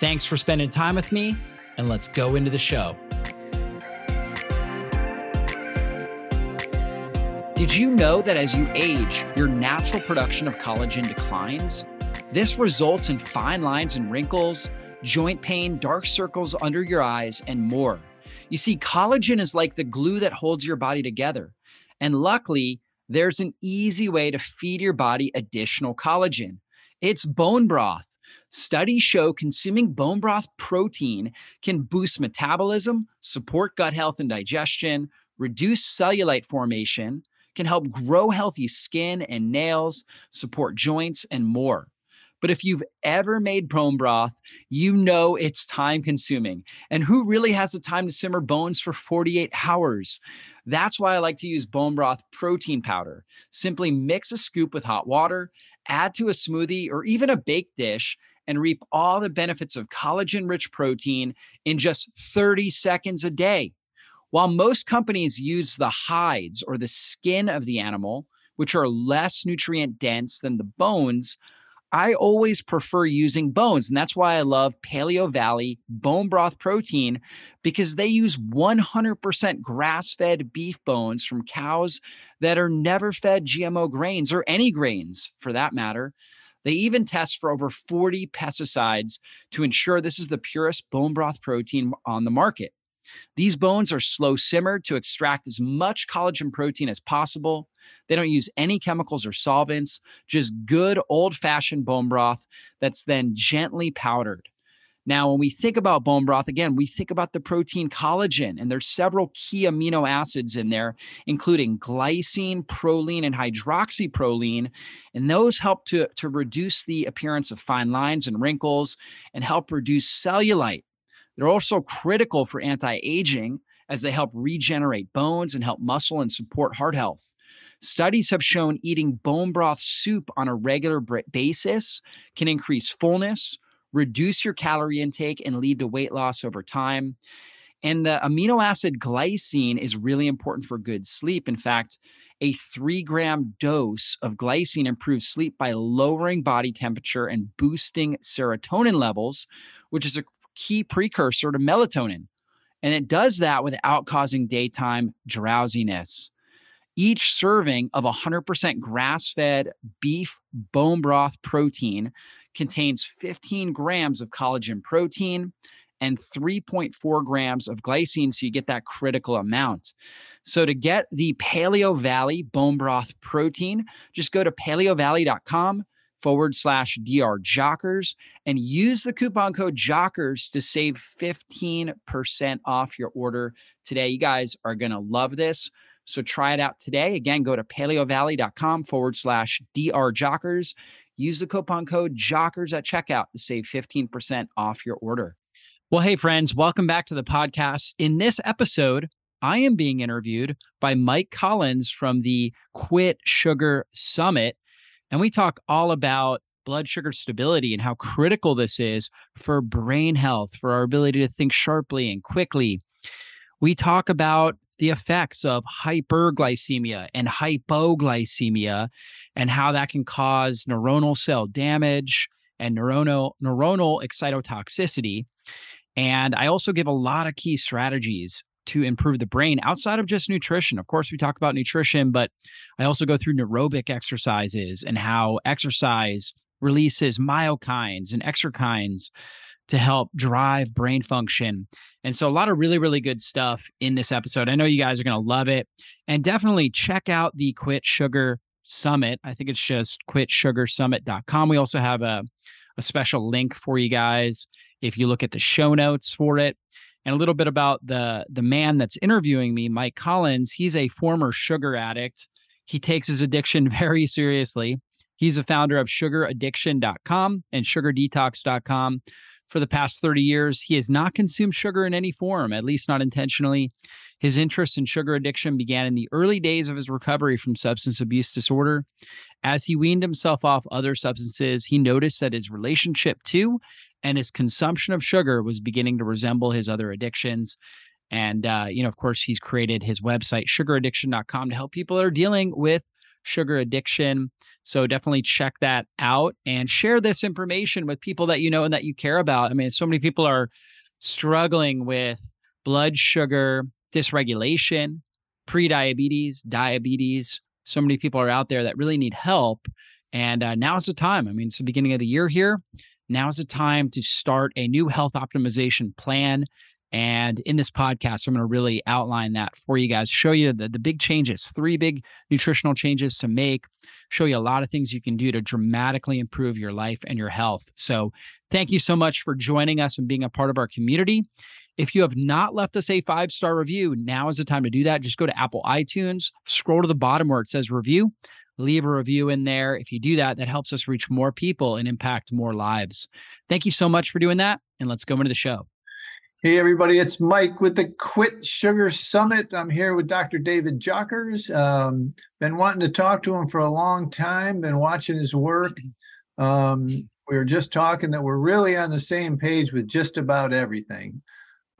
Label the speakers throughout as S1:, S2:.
S1: Thanks for spending time with me, and let's go into the show. Did you know that as you age, your natural production of collagen declines? This results in fine lines and wrinkles, joint pain, dark circles under your eyes, and more. You see, collagen is like the glue that holds your body together. And luckily, there's an easy way to feed your body additional collagen. It's bone broth. Studies show consuming bone broth protein can boost metabolism, support gut health and digestion, reduce cellulite formation, can help grow healthy skin and nails, support joints, and more. But if you've ever made bone broth, you know it's time consuming. And who really has the time to simmer bones for 48 hours? That's why I like to use bone broth protein powder. Simply mix a scoop with hot water, add to a smoothie or even a baked dish, and reap all the benefits of collagen rich protein in just 30 seconds a day. While most companies use the hides or the skin of the animal, which are less nutrient dense than the bones, I always prefer using bones. And that's why I love Paleo Valley bone broth protein because they use 100% grass fed beef bones from cows that are never fed GMO grains or any grains for that matter. They even test for over 40 pesticides to ensure this is the purest bone broth protein on the market. These bones are slow simmered to extract as much collagen protein as possible. They don't use any chemicals or solvents, just good old fashioned bone broth that's then gently powdered. Now, when we think about bone broth, again, we think about the protein collagen, and there's several key amino acids in there, including glycine, proline, and hydroxyproline. And those help to, to reduce the appearance of fine lines and wrinkles and help reduce cellulite. They're also critical for anti aging as they help regenerate bones and help muscle and support heart health. Studies have shown eating bone broth soup on a regular basis can increase fullness, reduce your calorie intake, and lead to weight loss over time. And the amino acid glycine is really important for good sleep. In fact, a three gram dose of glycine improves sleep by lowering body temperature and boosting serotonin levels, which is a key precursor to melatonin. And it does that without causing daytime drowsiness. Each serving of 100% grass fed beef bone broth protein contains 15 grams of collagen protein and 3.4 grams of glycine. So you get that critical amount. So to get the Paleo Valley bone broth protein, just go to paleovalley.com forward slash DR Jockers and use the coupon code Jockers to save 15% off your order today. You guys are going to love this. So try it out today. Again, go to paleovalley.com forward slash DR Jockers. Use the coupon code Jockers at checkout to save 15% off your order. Well, hey, friends, welcome back to the podcast. In this episode, I am being interviewed by Mike Collins from the Quit Sugar Summit. And we talk all about blood sugar stability and how critical this is for brain health, for our ability to think sharply and quickly. We talk about the effects of hyperglycemia and hypoglycemia and how that can cause neuronal cell damage and neuronal neuronal excitotoxicity. And I also give a lot of key strategies to improve the brain outside of just nutrition. Of course, we talk about nutrition, but I also go through neurogenic exercises and how exercise releases myokines and exerkines to help drive brain function. And so, a lot of really, really good stuff in this episode. I know you guys are going to love it. And definitely check out the Quit Sugar Summit. I think it's just quitsugarsummit.com. We also have a, a special link for you guys if you look at the show notes for it. And a little bit about the the man that's interviewing me, Mike Collins. He's a former sugar addict. He takes his addiction very seriously. He's a founder of sugaraddiction.com and sugardetox.com for the past 30 years. He has not consumed sugar in any form, at least not intentionally. His interest in sugar addiction began in the early days of his recovery from substance abuse disorder. As he weaned himself off other substances, he noticed that his relationship to and his consumption of sugar was beginning to resemble his other addictions. And, uh, you know, of course, he's created his website, sugaraddiction.com, to help people that are dealing with sugar addiction. So definitely check that out and share this information with people that you know and that you care about. I mean, so many people are struggling with blood sugar dysregulation, pre-diabetes, diabetes. So many people are out there that really need help. And uh, now's the time. I mean, it's the beginning of the year here. Now's the time to start a new health optimization plan. And in this podcast, I'm going to really outline that for you guys, show you the, the big changes, three big nutritional changes to make, show you a lot of things you can do to dramatically improve your life and your health. So, thank you so much for joining us and being a part of our community. If you have not left us a five star review, now is the time to do that. Just go to Apple iTunes, scroll to the bottom where it says review, leave a review in there. If you do that, that helps us reach more people and impact more lives. Thank you so much for doing that. And let's go into the show.
S2: Hey, everybody, it's Mike with the Quit Sugar Summit. I'm here with Dr. David Jockers. Um, been wanting to talk to him for a long time, been watching his work. Um, we were just talking that we're really on the same page with just about everything.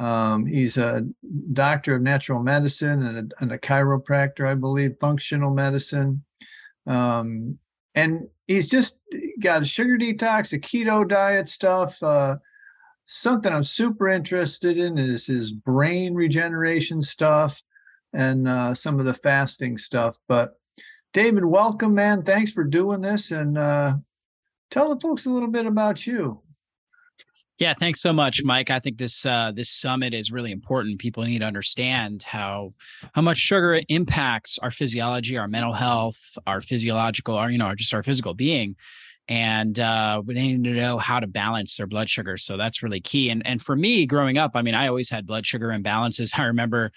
S2: Um, he's a doctor of natural medicine and a, and a chiropractor, I believe, functional medicine. Um, and he's just got a sugar detox, a keto diet stuff. Uh, something I'm super interested in is his brain regeneration stuff and uh, some of the fasting stuff. But David, welcome, man. Thanks for doing this, and uh, tell the folks a little bit about you.
S1: Yeah, thanks so much, Mike. I think this uh, this summit is really important. People need to understand how how much sugar impacts our physiology, our mental health, our physiological, our you know, just our physical being and uh, they need to know how to balance their blood sugar. So that's really key. And and for me, growing up, I mean, I always had blood sugar imbalances. I remember,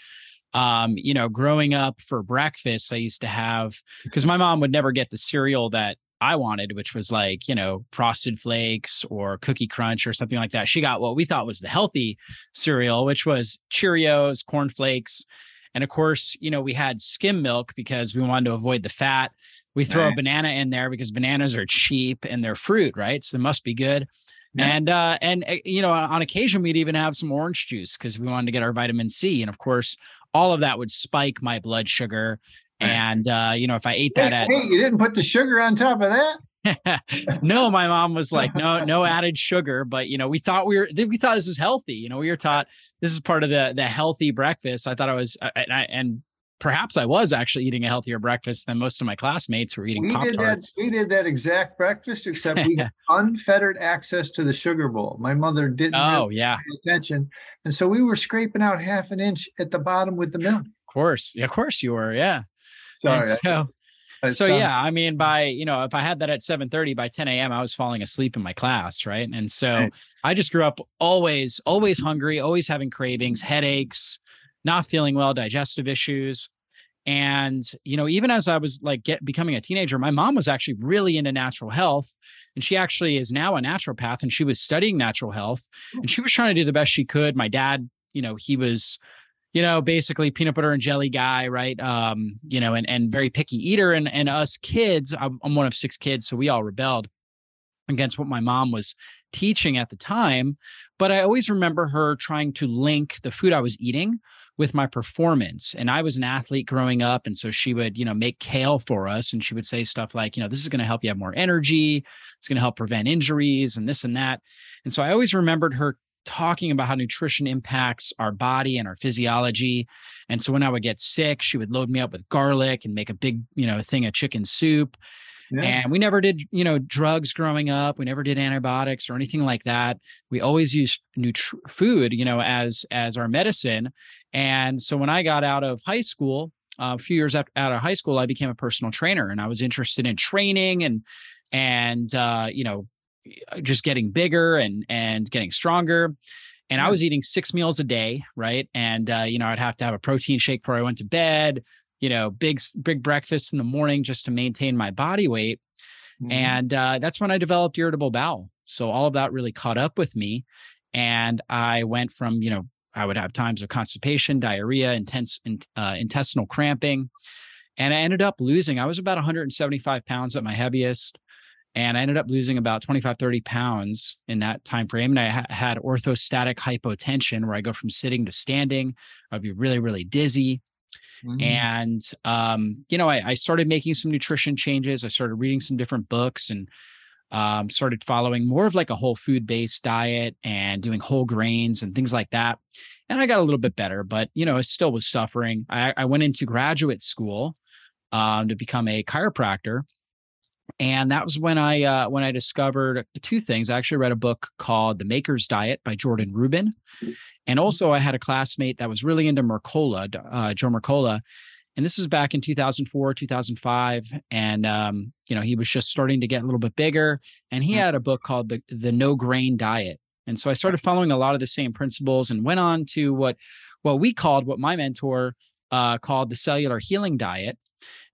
S1: um, you know, growing up for breakfast, I used to have because my mom would never get the cereal that I wanted, which was like you know Frosted Flakes or Cookie Crunch or something like that. She got what we thought was the healthy cereal, which was Cheerios, Corn Flakes. And of course, you know, we had skim milk because we wanted to avoid the fat we throw right. a banana in there because bananas are cheap and they're fruit, right? So they must be good. Yeah. And uh, and uh, you know, on, on occasion we'd even have some orange juice because we wanted to get our vitamin C. And of course, all of that would spike my blood sugar. And uh, you know, if I ate that
S2: hey,
S1: at
S2: hey, you didn't put the sugar on top of that.
S1: no, my mom was like, no, no added sugar. But you know, we thought we were, we thought this was healthy. You know, we were taught this is part of the the healthy breakfast. I thought I was, and, I, and perhaps I was actually eating a healthier breakfast than most of my classmates were eating We Pop Tarts.
S2: We did that exact breakfast, except we had unfettered access to the sugar bowl. My mother didn't
S1: oh, yeah.
S2: attention. And so we were scraping out half an inch at the bottom with the milk.
S1: Of course. Yeah, of course you were. Yeah. Sorry. so, so yeah, I mean, by you know, if I had that at 7 30 by 10 a.m., I was falling asleep in my class, right? And so right. I just grew up always, always hungry, always having cravings, headaches, not feeling well, digestive issues. And, you know, even as I was like get becoming a teenager, my mom was actually really into natural health. And she actually is now a naturopath and she was studying natural health and she was trying to do the best she could. My dad, you know, he was, you know, basically peanut butter and jelly guy, right? Um, you know, and and very picky eater. And and us kids, I'm, I'm one of six kids, so we all rebelled against what my mom was teaching at the time. But I always remember her trying to link the food I was eating with my performance. And I was an athlete growing up. And so she would, you know, make kale for us and she would say stuff like, you know, this is going to help you have more energy. It's going to help prevent injuries and this and that. And so I always remembered her talking about how nutrition impacts our body and our physiology. And so when I would get sick, she would load me up with garlic and make a big, you know, thing of chicken soup. Yeah. And we never did, you know, drugs growing up. We never did antibiotics or anything like that. We always used nutri- food, you know, as as our medicine. And so when I got out of high school, uh, a few years after, out of high school, I became a personal trainer, and I was interested in training and and uh, you know, just getting bigger and and getting stronger. And I was eating six meals a day, right? And uh, you know, I'd have to have a protein shake before I went to bed you know, big big breakfast in the morning just to maintain my body weight. Mm-hmm. And uh, that's when I developed irritable bowel. So all of that really caught up with me. And I went from, you know, I would have times of constipation, diarrhea, intense uh, intestinal cramping. And I ended up losing, I was about 175 pounds at my heaviest. And I ended up losing about 25, 30 pounds in that time frame. And I ha- had orthostatic hypotension where I go from sitting to standing. I'd be really, really dizzy. Mm-hmm. And, um, you know, I, I, started making some nutrition changes. I started reading some different books and um, started following more of like a whole food based diet and doing whole grains and things like that. And I got a little bit better, but, you know, I still was suffering. I, I went into graduate school um, to become a chiropractor. And that was when I uh, when I discovered two things. I actually read a book called The Maker's Diet by Jordan Rubin, and mm-hmm. also, I had a classmate that was really into Mercola, uh, Joe Mercola. And this is back in 2004, 2005. And, um, you know, he was just starting to get a little bit bigger. And he mm. had a book called The, the No Grain Diet. And so I started following a lot of the same principles and went on to what, what we called, what my mentor uh, called the cellular healing diet,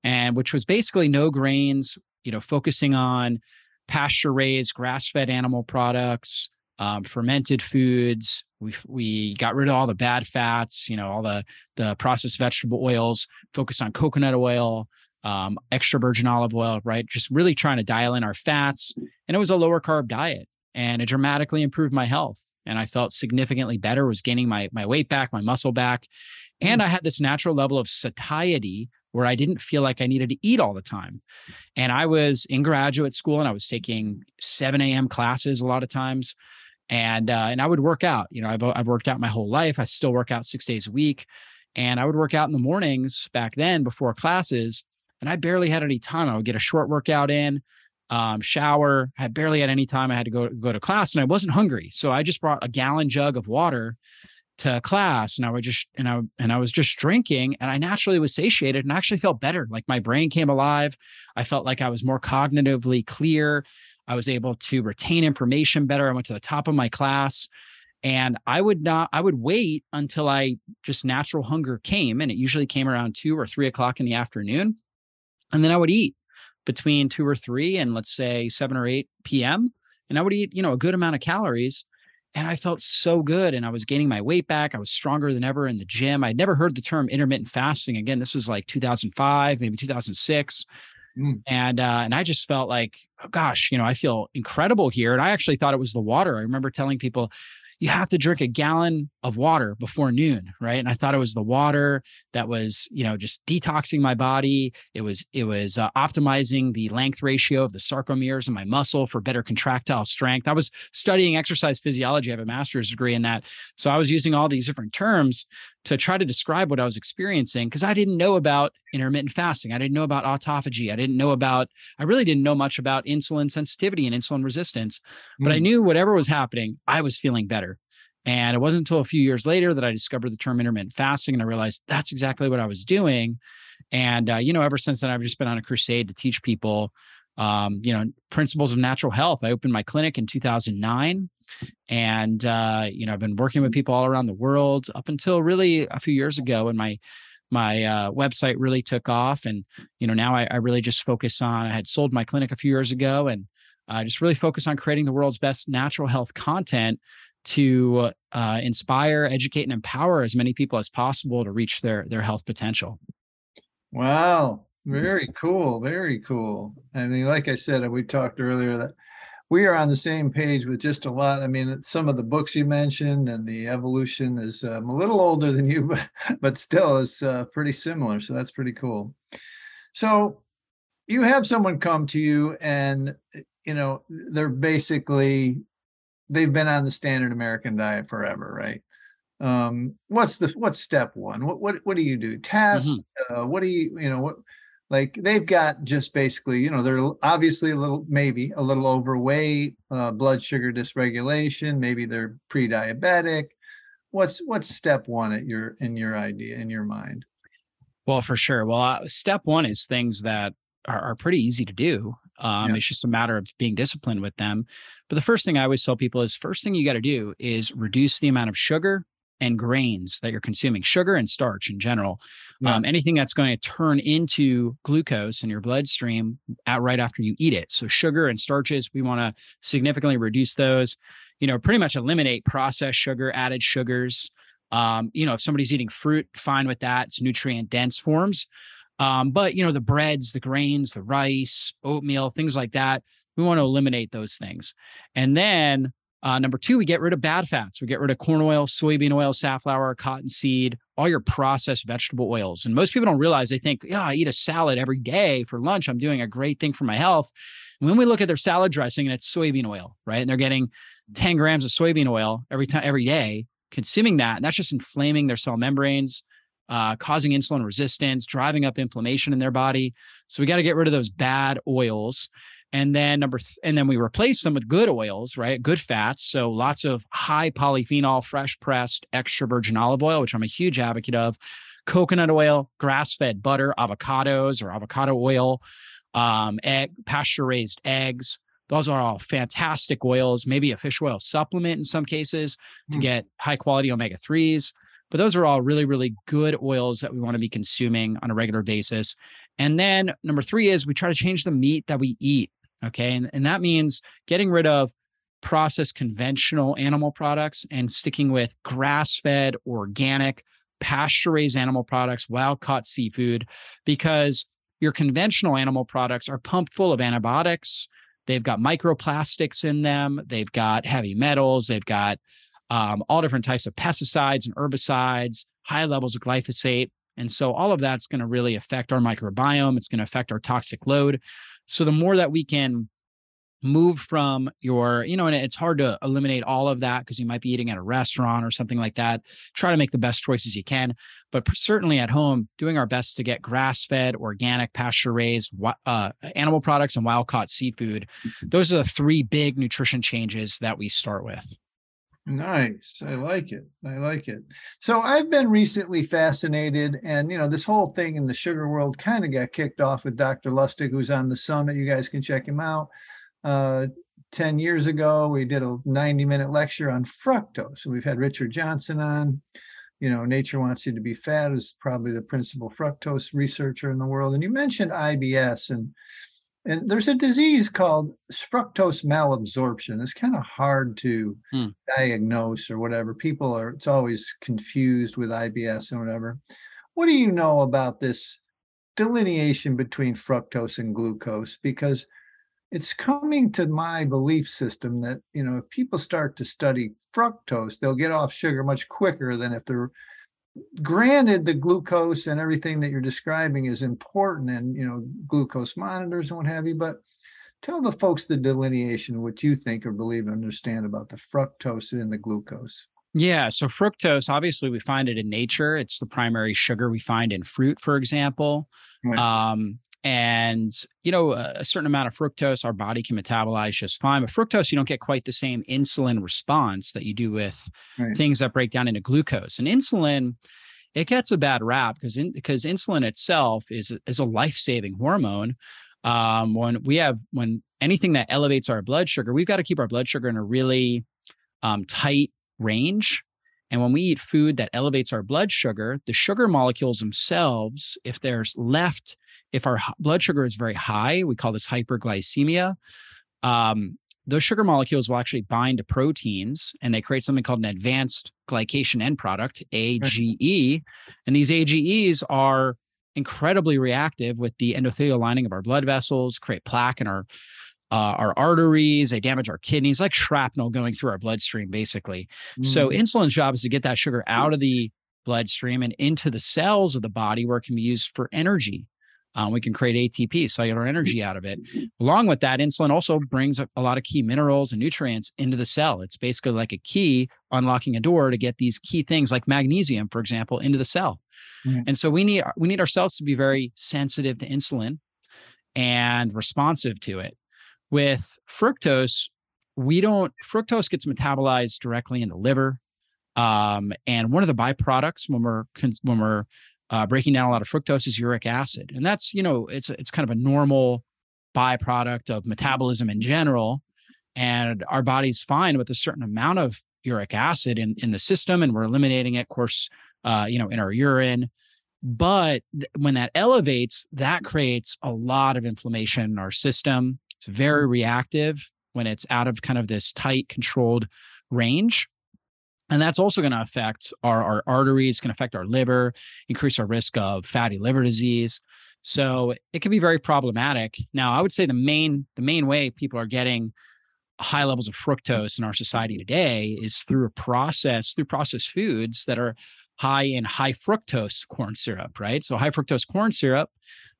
S1: and which was basically no grains, you know, focusing on pasture raised, grass fed animal products, um, fermented foods. We we got rid of all the bad fats, you know, all the the processed vegetable oils. Focused on coconut oil, um, extra virgin olive oil, right? Just really trying to dial in our fats. And it was a lower carb diet, and it dramatically improved my health. And I felt significantly better. Was gaining my my weight back, my muscle back, and mm. I had this natural level of satiety where I didn't feel like I needed to eat all the time. And I was in graduate school and I was taking 7 a.m. classes a lot of times and uh, and I would work out. You know, I've I've worked out my whole life. I still work out six days a week, and I would work out in the mornings back then before classes. And I barely had any time. I would get a short workout in, um, shower. I barely had any time. I had to go go to class, and I wasn't hungry, so I just brought a gallon jug of water to class, and I would just and I and I was just drinking, and I naturally was satiated, and actually felt better. Like my brain came alive. I felt like I was more cognitively clear. I was able to retain information better. I went to the top of my class and I would not, I would wait until I just natural hunger came. And it usually came around two or three o'clock in the afternoon. And then I would eat between two or three and let's say seven or 8 p.m. And I would eat, you know, a good amount of calories. And I felt so good. And I was gaining my weight back. I was stronger than ever in the gym. I'd never heard the term intermittent fasting. Again, this was like 2005, maybe 2006. Mm. And uh, and I just felt like, oh, gosh, you know, I feel incredible here. And I actually thought it was the water. I remember telling people, you have to drink a gallon of water before noon right? And i thought it was the water that was you know just detoxing my body. It was it was uh, optimizing the length ratio of the sarcomeres in my muscle for better contractile strength. I was studying exercise physiology. I have a master's degree in that. So i was using all these different terms to try to describe what I was experiencing because I didn't know about intermittent fasting. I didn't know about autophagy. I didn't know about, I really didn't know much about insulin sensitivity and insulin resistance, but mm. I knew whatever was happening, I was feeling better. And it wasn't until a few years later that I discovered the term intermittent fasting and I realized that's exactly what I was doing. And, uh, you know, ever since then, I've just been on a crusade to teach people, um, you know, principles of natural health. I opened my clinic in 2009 and uh, you know i've been working with people all around the world up until really a few years ago when my my uh, website really took off. And you know now I, I, really just focus on i had sold my clinic a few years ago and i uh, just really focus on creating the world's best natural health content to uh, inspire educate and empower as many people as possible to reach their their health potential.
S2: Wow very cool very cool i mean like i said we talked earlier that we are on the same page with just a lot. I mean, some of the books you mentioned and the evolution is um, a little older than you, but but still is uh, pretty similar. So that's pretty cool. So you have someone come to you, and you know they're basically they've been on the standard American diet forever, right? Um, what's the what's step one? What what what do you do? Test? Mm-hmm. Uh, what do you you know what? Like they've got just basically you know they're obviously a little maybe a little overweight uh, blood sugar dysregulation maybe they're pre-diabetic. What's what's step one at your in your idea in your mind?
S1: Well for sure. Well uh, step one is things that are, are pretty easy to do. Um, yeah. it's just a matter of being disciplined with them. But the first thing i always tell people is first thing you got to do is reduce the amount of sugar and grains that you're consuming, sugar and starch in general. Yeah. Um, anything that's going to turn into glucose in your bloodstream at, right after you eat it. So, sugar and starches, we want to significantly reduce those. You know, pretty much eliminate processed sugar, added sugars. Um, you know, if somebody's eating fruit, fine with that. It's nutrient dense forms. Um, but you know, the breads, the grains, the rice, oatmeal, things like that, we want to eliminate those things. And then uh, number two, we get rid of bad fats. We get rid of corn oil, soybean oil, safflower, cottonseed, all your processed vegetable oils. And most people don't realize they think, yeah, I eat a salad every day for lunch. I'm doing a great thing for my health. And when we look at their salad dressing and it's soybean oil, right? And they're getting 10 grams of soybean oil every time, every day, consuming that. And that's just inflaming their cell membranes, uh, causing insulin resistance, driving up inflammation in their body. So we got to get rid of those bad oils. And then number, th- and then we replace them with good oils, right? Good fats. So lots of high polyphenol, fresh pressed extra virgin olive oil, which I'm a huge advocate of, coconut oil, grass fed butter, avocados or avocado oil, um, egg, pasture raised eggs. Those are all fantastic oils, maybe a fish oil supplement in some cases to mm. get high quality omega 3s. But those are all really, really good oils that we want to be consuming on a regular basis. And then number three is we try to change the meat that we eat. Okay. And, and that means getting rid of processed conventional animal products and sticking with grass fed, organic, pasture raised animal products, wild caught seafood, because your conventional animal products are pumped full of antibiotics. They've got microplastics in them. They've got heavy metals. They've got um, all different types of pesticides and herbicides, high levels of glyphosate. And so all of that's going to really affect our microbiome. It's going to affect our toxic load. So the more that we can move from your, you know, and it's hard to eliminate all of that because you might be eating at a restaurant or something like that. Try to make the best choices you can, but certainly at home, doing our best to get grass fed, organic, pasture raised uh, animal products and wild caught seafood. Those are the three big nutrition changes that we start with.
S2: Nice. I like it. I like it. So I've been recently fascinated, and you know, this whole thing in the sugar world kind of got kicked off with Dr. Lustig, who's on the summit. You guys can check him out. Uh, 10 years ago, we did a 90 minute lecture on fructose. And we've had Richard Johnson on. You know, Nature Wants You to Be Fat is probably the principal fructose researcher in the world. And you mentioned IBS, and and there's a disease called fructose malabsorption. It's kind of hard to hmm. diagnose or whatever. People are, it's always confused with IBS and whatever. What do you know about this delineation between fructose and glucose? Because it's coming to my belief system that, you know, if people start to study fructose, they'll get off sugar much quicker than if they're granted the glucose and everything that you're describing is important and you know glucose monitors and what have you but tell the folks the delineation what you think or believe and understand about the fructose and the glucose.
S1: Yeah so fructose obviously we find it in nature. It's the primary sugar we find in fruit for example. Right. um, and you know a certain amount of fructose our body can metabolize just fine but fructose you don't get quite the same insulin response that you do with right. things that break down into glucose and insulin it gets a bad rap because in, because insulin itself is is a life-saving hormone um, when we have when anything that elevates our blood sugar we've got to keep our blood sugar in a really um, tight range and when we eat food that elevates our blood sugar the sugar molecules themselves if there's left if our blood sugar is very high, we call this hyperglycemia. Um, those sugar molecules will actually bind to proteins and they create something called an advanced glycation end product, AGE. And these AGEs are incredibly reactive with the endothelial lining of our blood vessels, create plaque in our uh, our arteries, they damage our kidneys, like shrapnel going through our bloodstream, basically. Mm. So, insulin's job is to get that sugar out of the bloodstream and into the cells of the body where it can be used for energy. Um, we can create ATP, cellular energy out of it. Along with that, insulin also brings a, a, lot of key minerals and nutrients into the cell. It's basically like a key unlocking a door to get these key things like magnesium, for example, into the cell. Mm-hmm. And so we need we need ourselves to be very sensitive to insulin and responsive to it. With fructose, we don't fructose gets metabolized directly in the liver. Um, and one of the byproducts when we're when we're uh, breaking down a lot of fructose is uric acid, and that's you know it's it's kind of a normal byproduct of metabolism in general, and our body's fine with a certain amount of uric acid in, in the system and we're eliminating it, of course, uh, you know, in our urine. But th- when that elevates, that creates a lot of inflammation in our system. It's very mm. reactive when it's out of kind of this tight, controlled range. And that's also going to affect our, our arteries, can affect our liver, increase our risk of fatty liver disease. So it can be very problematic. Now, I would say the main the main way people are getting high levels of fructose in our society today is through a process through processed foods that are high in high fructose corn syrup, right? So high fructose corn syrup.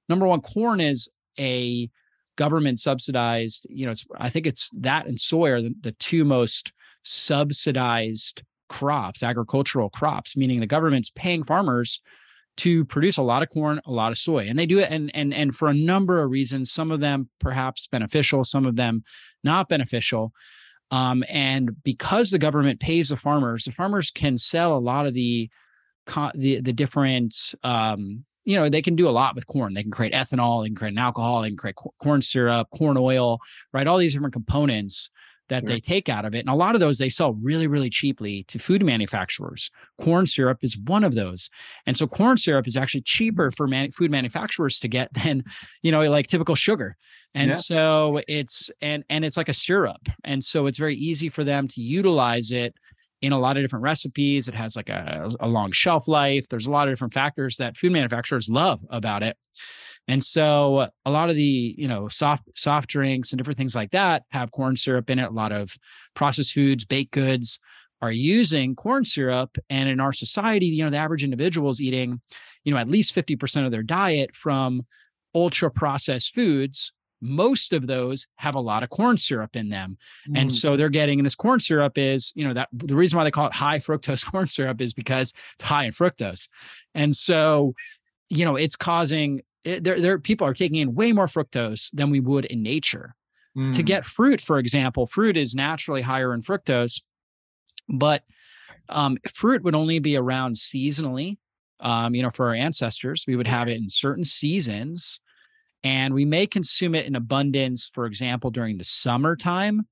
S1: Number one, corn is a government subsidized. You know, it's I think it's that and soy are the, the two most subsidized crops, agricultural crops, meaning the government's paying farmers to produce a lot of corn, a lot of soy. And they do it and and and for a number of reasons, some of them perhaps beneficial, some of them not beneficial. Um, and because the government pays the farmers, the farmers can sell a lot of the the the different um, you know they can do a lot with corn they can create ethanol they can create an alcohol they can create corn syrup corn oil right all these different components that sure. they take out of it. And a lot of those they sell really, really cheaply to food manufacturers. Corn syrup is one of those. And so corn syrup is actually cheaper for man- food manufacturers to get than, you know, like typical sugar. And yeah. so it's and and it's like a syrup. And so it's very easy for them to utilize it in a lot of different recipes. It has like a, a long shelf life. There's a lot of different factors that food manufacturers love about it. And so a lot of the, you know, soft soft drinks and different things like that have corn syrup in it. A lot of processed foods, baked goods are using corn syrup. And in our society, you know, the average individual is eating, you know, at least 50% of their diet from ultra processed foods. Most of those have a lot of corn syrup in them. Mm. And so they're getting, and this corn syrup is, you know, that the reason why they call it high fructose corn syrup is because it's high in fructose. And so, you know, it's causing it, there, there people are taking in way more fructose than we would in nature. Mm. To get fruit, for example, fruit is naturally higher in fructose, but um, fruit would only be around seasonally. Um, you know, for our ancestors, we would have it in certain seasons, and we may consume it in abundance. For example, during the summertime,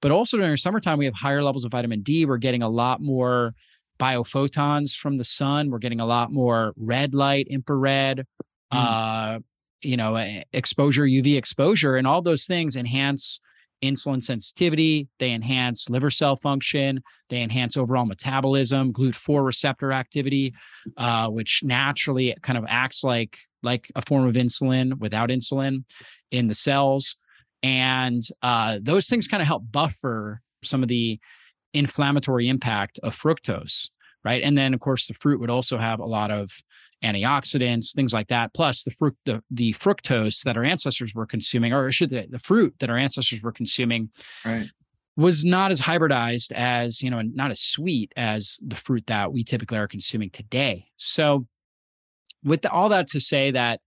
S1: but also during summertime, we have higher levels of vitamin D. We're getting a lot more biophotons from the sun. We're getting a lot more red light, infrared, mm. uh, you know, exposure, UV exposure, and all those things enhance insulin sensitivity. They enhance liver cell function. They enhance overall metabolism, GLUT4 receptor activity, uh, which naturally kind of acts like like a form of insulin without insulin in the cells. And uh, those things kind of help buffer some of the inflammatory impact of fructose, right? And then, of course, the fruit would also have a lot of antioxidants, things like that. Plus the fruit, the, the fructose that our ancestors were consuming, or should the, the fruit that our ancestors were consuming,
S2: right.
S1: was not as hybridized as you know, and not as sweet as the fruit that we typically are consuming today. So, with the, all that to say that,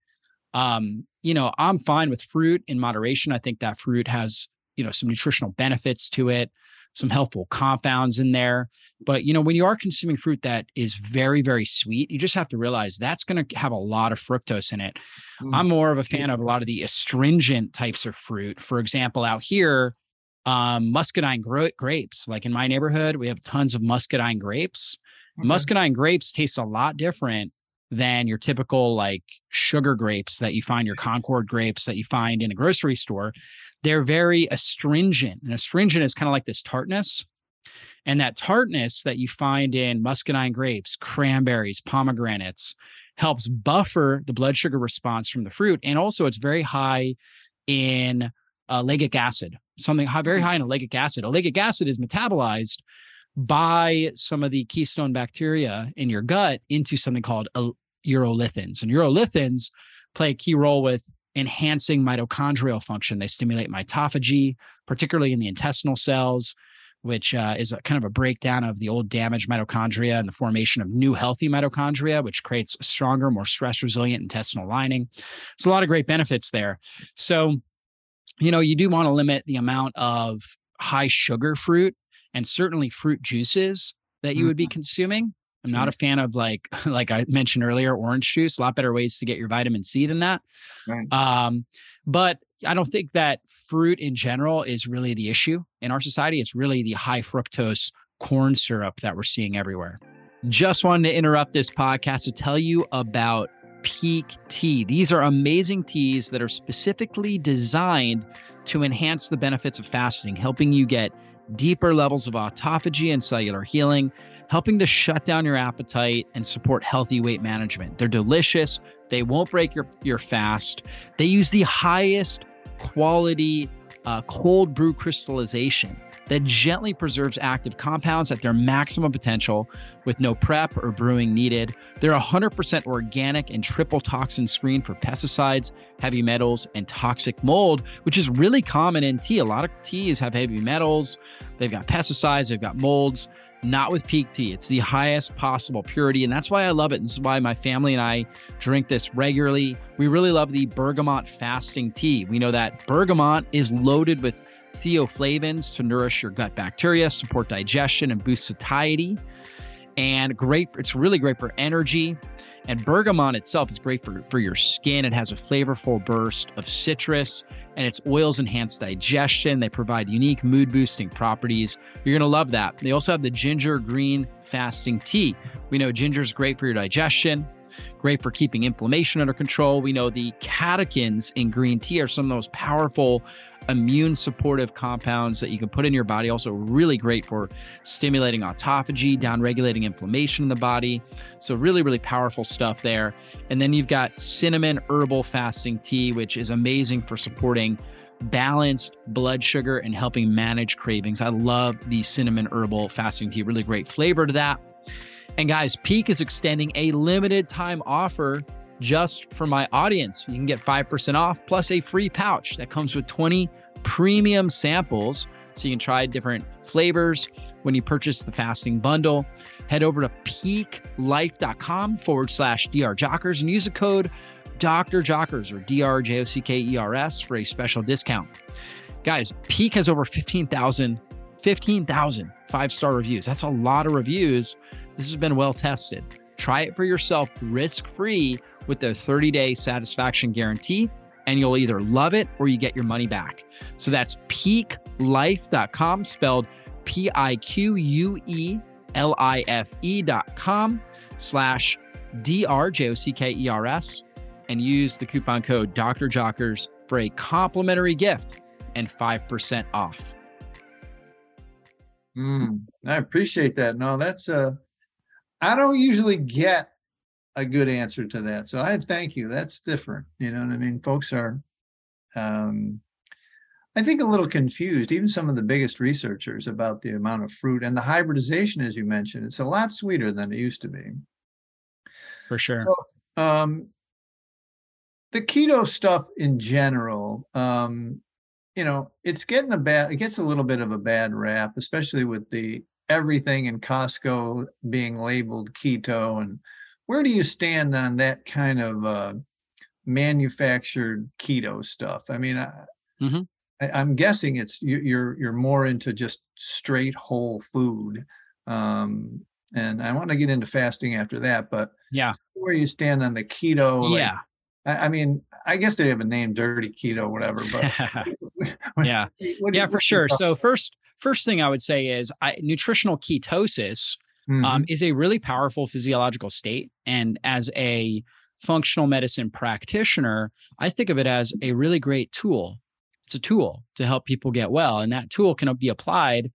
S1: um, you know, I'm fine with fruit in moderation. I think that fruit has you know some nutritional benefits to it some helpful compounds in there. But you know, when you are consuming fruit that is very, very sweet, you just have to realize that's going to have a lot of fructose in it. Mm. I'm more of a fan of a lot of the astringent types of fruit. For example, out here, um, muscadine gra- grapes. Like in my neighborhood, we have tons of muscadine grapes. Okay. Muscadine grapes taste a lot different than your typical like sugar grapes that you find your Concord grapes that you find in a grocery store. They're very astringent. And astringent is kind of like this tartness. And that tartness that you find in muscadine grapes, cranberries, pomegranates helps buffer the blood sugar response from the fruit. And also, it's very high in uh, acid, something high, very mm. high in ellagic acid. Ellagic acid is metabolized by some of the keystone bacteria in your gut into something called urolithins. And urolithins play a key role with enhancing mitochondrial function. They stimulate mitophagy, particularly in the intestinal cells, which uh, is a kind of a breakdown of the old damaged mitochondria and the formation of new healthy mitochondria, which creates a stronger, more stress resilient intestinal lining. So, a lot of great benefits there. So, you know, you do want to limit the amount of high sugar fruit and certainly fruit juices that you would be mm-hmm. consuming. I'm not a fan of like like I mentioned earlier, orange juice. A lot better ways to get your vitamin C than that. Right. Um, but I don't think that fruit in general is really the issue in our society. It's really the high fructose corn syrup that we're seeing everywhere. Just wanted to interrupt this podcast to tell you about Pique Tea. These are amazing teas that are specifically designed to enhance the benefits of fasting, helping you get deeper levels of autophagy and cellular healing, helping to shut down your appetite and support healthy weight management. They're delicious. They won't break your, your fast. They use the highest quality uh, cold brew crystallization that gently preserves active compounds at their maximum potential with no prep or brewing needed. They're 100% organic and triple toxin screened for pesticides, heavy metals, and toxic mold, which is really common in tea. A lot of teas have heavy metals, they've got pesticides, they've got molds not with Pique Tea. It's the highest possible purity. And that's why I love it. This is why my family and I drink this regularly. We really love the bergamot fasting tea. We know that bergamot is loaded with theaflavins to nourish your gut bacteria, support digestion, and boost satiety. And great, it's really great for energy. And bergamot itself is great for, for your skin. It has a flavorful burst of citrus and its oils enhance digestion. They provide unique mood boosting properties. You're going to love that. They also have the ginger green fasting tea. We know ginger is great for your digestion, great for keeping inflammation under control. We know the catechins in green tea are some of the most powerful immune supportive compounds that you can put in your body. Also, really great for stimulating autophagy, down regulating inflammation in the body. So, really, really powerful stuff there. And then you've got cinnamon herbal fasting tea, which is amazing for supporting balanced blood sugar and helping manage cravings. I love the cinnamon herbal fasting tea, really great flavor to that. And guys, Pique is extending a limited time offer just for my audience. You can get 5% off plus a free pouch that comes with 20 premium samples. So you can try different flavors when you purchase the fasting bundle. Head over to piquelife.com forward slash drjockers and use the code Dr. Jockers or D R J O C K E R S for a special discount. Guys, Pique has over 15,000 15,000 five star reviews. That's a lot of reviews. This has been well tested. Try it for yourself risk free with their 30 day satisfaction guarantee, and you'll either love it or you get your money back. So that's piquelife.com, spelled P I Q U E L I F E.com slash D R J O C K E R S and use the coupon code Dr. Jockers for a complimentary gift and 5% off.
S2: Mm, I appreciate that. No, that's uh I don't usually get a good answer to that. So I thank you. That's different. You know what I mean? Folks are, um, I think, a little confused, even some of the biggest researchers about the amount of fruit and the hybridization, as you mentioned. It's a lot sweeter than it used to be.
S1: For sure.
S2: So, um, the keto stuff in general, um, you know, it's getting a bad, it gets a little bit of a bad rap, especially with the everything in Costco being labeled keto and where do you stand on that kind of uh, manufactured keto stuff? I mean, I, mm-hmm. I, am guessing it's you, you're you're more into just straight whole food, um, and I want to get into fasting after that. But
S1: yeah,
S2: where you stand on the keto?
S1: Yeah,
S2: I, I, mean, I guess they have a name, dirty keto, whatever.
S1: But yeah, yeah, for sure. So first, first thing I would say is I, nutritional ketosis um, mm-hmm. um, is a really powerful physiological state. And as a functional medicine practitioner, I think of it as a really great tool. It's a tool to help people get well. And that tool can be applied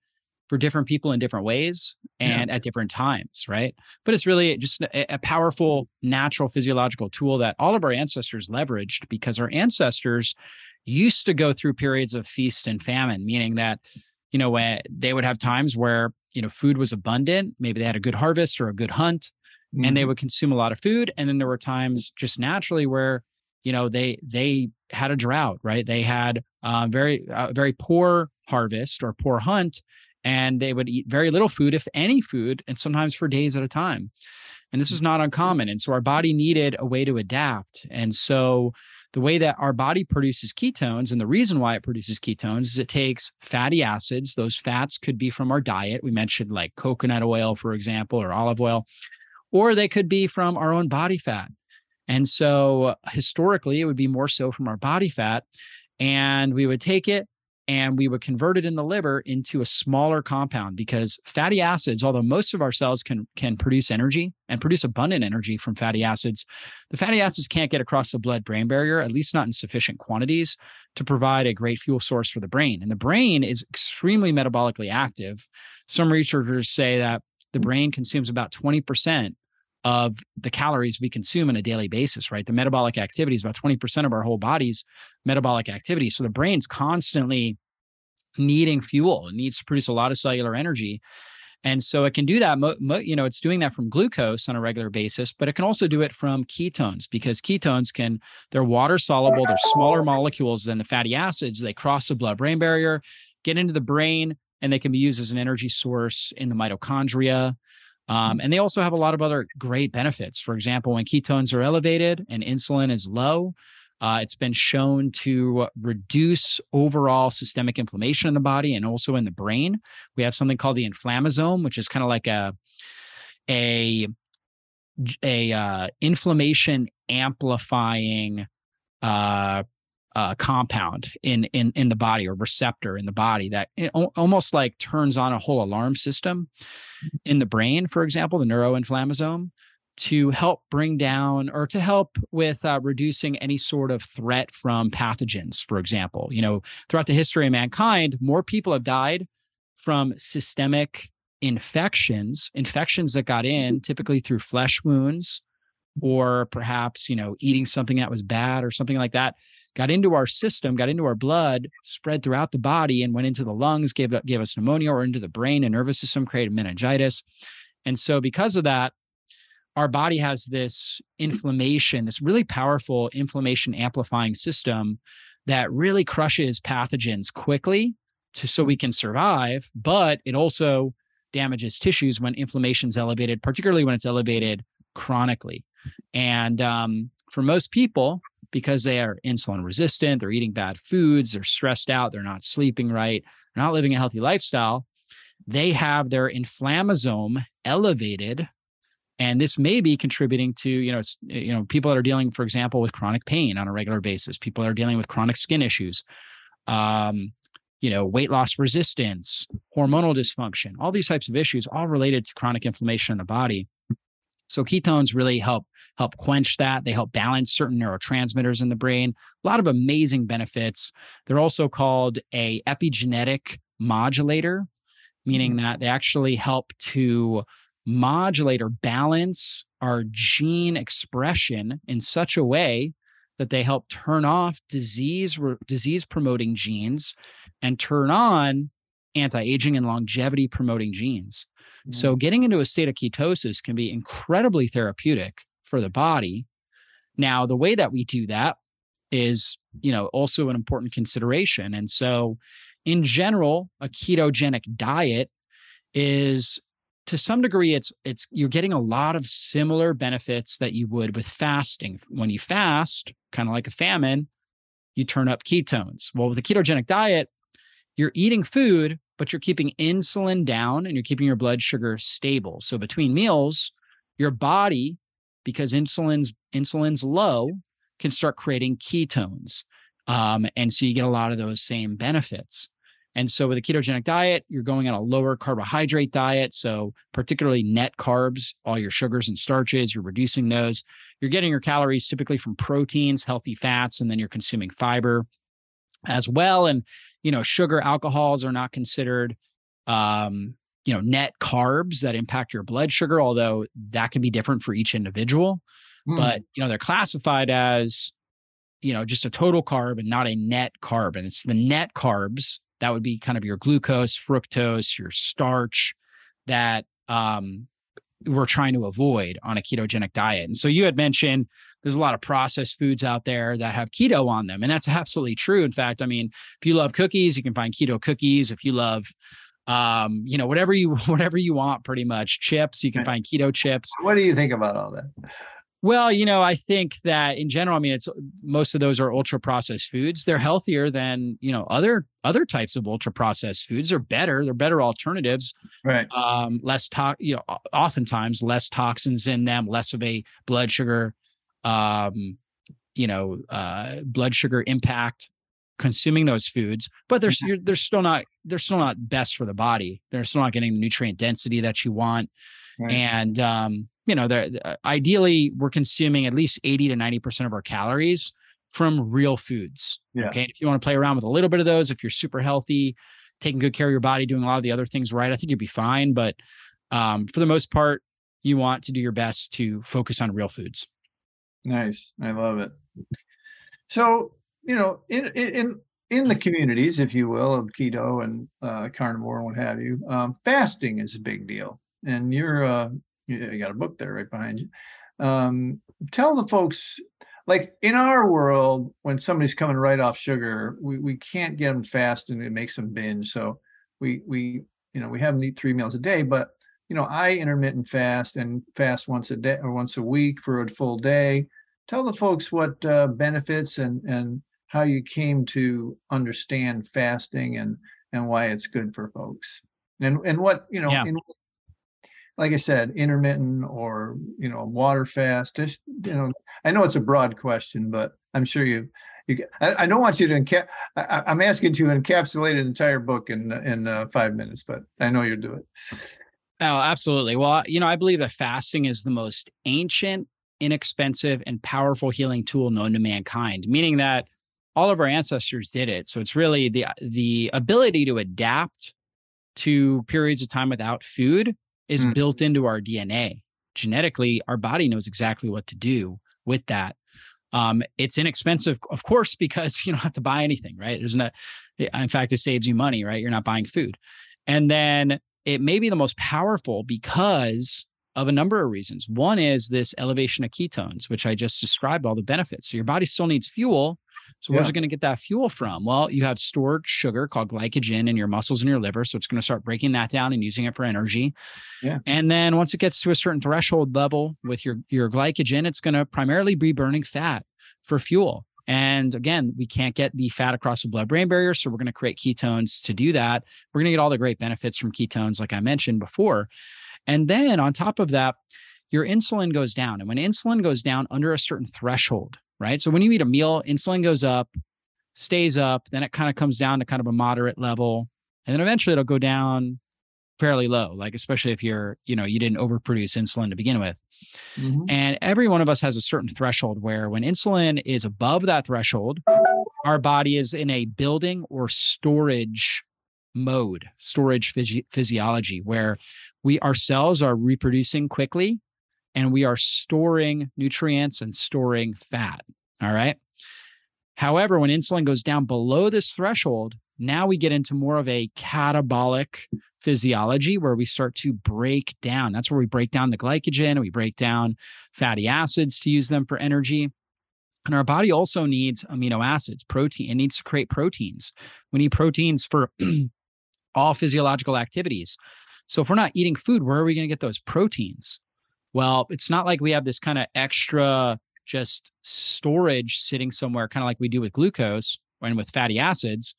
S1: for different people in different ways and yeah. at different times, right? But it's really just a, a, powerful natural physiological tool that all of our ancestors leveraged because our ancestors used to go through periods of feast and famine, meaning that, you know, when they would have times where you know food was abundant maybe they had a good harvest or a good hunt mm-hmm. and they mm-hmm. would consume a lot of food and then there were times just naturally where you know they they had a drought right they had uh, very uh, very poor harvest or poor hunt and they would eat very little food if any food and sometimes for days at a time and this is not uncommon and so our body needed a way to adapt and so the way that our body produces ketones and the reason why it produces ketones is it takes fatty acids. Those fats could be from our diet. We mentioned like coconut oil for example or olive oil or they could be from our own body fat. And so historically it would be more so from our body fat and we would take it and we would convert it in the liver into a smaller compound because fatty acids although most of our cells can can produce energy and produce abundant energy from fatty acids the fatty acids can't get across the blood brain barrier at least not in sufficient quantities to provide a great fuel source for the brain. And the brain is extremely metabolically active. Some researchers say that the brain consumes about 20% of the calories we consume on a daily basis, right? The metabolic activity is about 20% of our whole body's metabolic activity. So the brain's constantly needing fuel. It needs to produce a lot of cellular energy. And so it can do that, you know, it's doing that from glucose on a regular basis, but it can also do it from ketones because ketones can, they're water soluble, they're smaller molecules than the fatty acids. They cross the blood brain barrier, get into the brain, and they can be used as an energy source in the mitochondria. Um, and they also have a lot of other great benefits. For example, when ketones are elevated and insulin is low, uh, it's been shown to reduce overall systemic inflammation in the body and also in the brain. We have something called the inflammasome, which is kind of like a a a uh, inflammation amplifying uh, uh, compound in in in the body or receptor in the body that almost like turns on a whole alarm system mm-hmm. in the brain, for example, the neuroinflammasome, to help bring down or to help with uh, reducing any sort of threat from pathogens. For example, you know, throughout the history of mankind, more people have died from systemic infections, infections that got in mm-hmm. typically through flesh wounds or perhaps you know eating something that was bad or something like that got into our system, got into our blood, spread throughout the body, and went into the lungs, gave, gave us pneumonia, or into the brain and nervous system, created meningitis. And so, because of that, our body has this inflammation, this really powerful inflammation amplifying system that really crushes pathogens quickly to, so we can survive, but it also damages tissues when inflammation is elevated, particularly when it's elevated chronically. And um, for most people, because they are insulin resistant, they're eating bad foods, they're stressed out, they're not sleeping right, they're not living a healthy lifestyle, they have their inflammasome elevated and this may be contributing to you know you know people that are dealing for example with chronic pain on a regular basis people that are dealing with chronic skin issues um you know weight loss resistance hormonal dysfunction all these types of issues all related to chronic inflammation in the body so ketones really help help quench that. They help balance certain neurotransmitters in the brain. A lot of amazing benefits. They're also called a epigenetic modulator, meaning mm-hmm. that they actually help to modulate or balance our gene expression in such a way that they help turn off disease disease promoting genes and turn on anti-aging and longevity promoting genes. So mm-hmm. getting into a state of ketosis can be incredibly therapeutic for the body. Now, the way that we do that is, you know, also an important consideration. And so in general, a ketogenic diet is to some degree it's it's you're getting a lot of similar benefits that you would with fasting. When you fast, kind of like a famine, you turn up ketones. Well, with a ketogenic diet, you're eating food but you're keeping insulin down and you're keeping your blood sugar stable. So between meals, your body, because insulin's insulin's low, can start creating ketones. Um, and so you get a lot of those same benefits. And so with a ketogenic diet, you're going on a lower carbohydrate diet. So particularly net carbs, all your sugars and starches, you're reducing those. You're getting your calories typically from proteins, healthy fats, and then you're consuming fiber as well. And you know, sugar, alcohols are not considered, um, you know, net carbs that impact your blood sugar, although that can be different for each individual. Mm. But, you know, they're classified as, you know, just a total carb and not a net carb. And it's the net carbs that would be kind of your glucose, fructose, your starch that um, we're trying to avoid on a ketogenic diet. And so you had mentioned there's a lot of processed foods out there that have keto on them. And that's absolutely true. In fact, I mean, if you love cookies, you can find keto cookies. If you love um, you know, whatever you whatever you want, pretty much. Chips, you can find keto chips.
S2: What do you think about all that?
S1: Well, you know, I think that in general, I mean, it's most of those are ultra processed foods. They're healthier than you know other other types of ultra processed foods. They're better. They're better alternatives.
S2: Right.
S1: Um, less to you know, oftentimes less toxins in them, less of a blood sugar um, you know, uh, blood sugar impact consuming those foods, but they're
S2: Mhm.
S1: you're, they're still not they're still not best for the body. They're still not getting the nutrient density that you want,
S2: Right.
S1: and um, you know, uh, ideally we're consuming at least eighty to ninety percent of our calories from real foods.
S2: Yeah.
S1: Okay, if you want to play around with a little bit of those, if you're super healthy, taking good care of your body, doing a lot of the other things right, I think you'd be fine. But um, for the most part, you want to do your best to focus on real foods.
S2: Nice. I love it. So, you know, in in in- in the communities, if you will, of keto and uh, carnivore and what have you, um, fasting is a big deal. And you're uh, you, got a book there right behind you. Um, tell the folks, like in our world, when somebody's coming right off sugar, we, we can't get them fast and it makes them binge. So we we you know we have them eat three meals a day, but you know I intermittent fast and fast once a day or once a week for a full day tell the folks what uh, benefits and and how you came to understand fasting and and why it's good for folks and and what you know
S1: Yeah.
S2: in, like i said intermittent or you know water fast just you know i know it's a broad question but i'm sure you you i, I don't want you to encap I, i'm asking to encapsulate an entire book in in uh, five minutes but i know you'll do it
S1: Oh, absolutely. Well, you know, I believe that fasting is the most ancient, inexpensive, and powerful healing tool known to mankind, meaning that all of our ancestors did it. So it's really the the ability to adapt to periods of time without food is
S2: Mm.
S1: built into our DNA. Genetically, our body knows exactly what to do with that. Um, it's inexpensive, of course, because you don't have to buy anything, right? There's no, in fact, it saves you money, right? You're not buying food. And then it may be the most powerful because of a number of reasons. One is this elevation of ketones, which I just described all the benefits. So your body still needs fuel. So where's
S2: Yeah.
S1: it going to get that fuel from? Well, you have stored sugar called glycogen in your muscles and your liver. So it's going to start breaking that down and using it for energy.
S2: Yeah.
S1: And then once it gets to a certain threshold level with your, your glycogen, it's going to primarily be burning fat for fuel. And again, we can't get the fat across the blood brain barrier. So we're going to create ketones to do that. We're going to get all the great benefits from ketones, like I mentioned before. And then on top of that, your insulin goes down. And when insulin goes down under a certain threshold, right? So when you eat a meal, insulin goes up, stays up, then it kind of comes down to kind of a moderate level. And then eventually it'll go down fairly low, like especially if you're, you know, you didn't overproduce insulin to begin with.
S2: Mhm.
S1: And every one of us has a certain threshold where when insulin is above that threshold, our body is in a building or storage mode, storage physi- physiology, where we our cells are reproducing quickly and we are storing nutrients and storing fat. All right. However, when insulin goes down below this threshold, now we get into more of a catabolic physiology where we start to break down. That's where we break down the glycogen, and we break down fatty acids to use them for energy. And our body also needs amino acids, protein. It needs to create proteins. We need proteins for all physiological activities. So if we're not eating food, where are we going to get those proteins? Well, it's not like we have this kind of extra just storage sitting somewhere, kind of like we do with glucose and with fatty acids.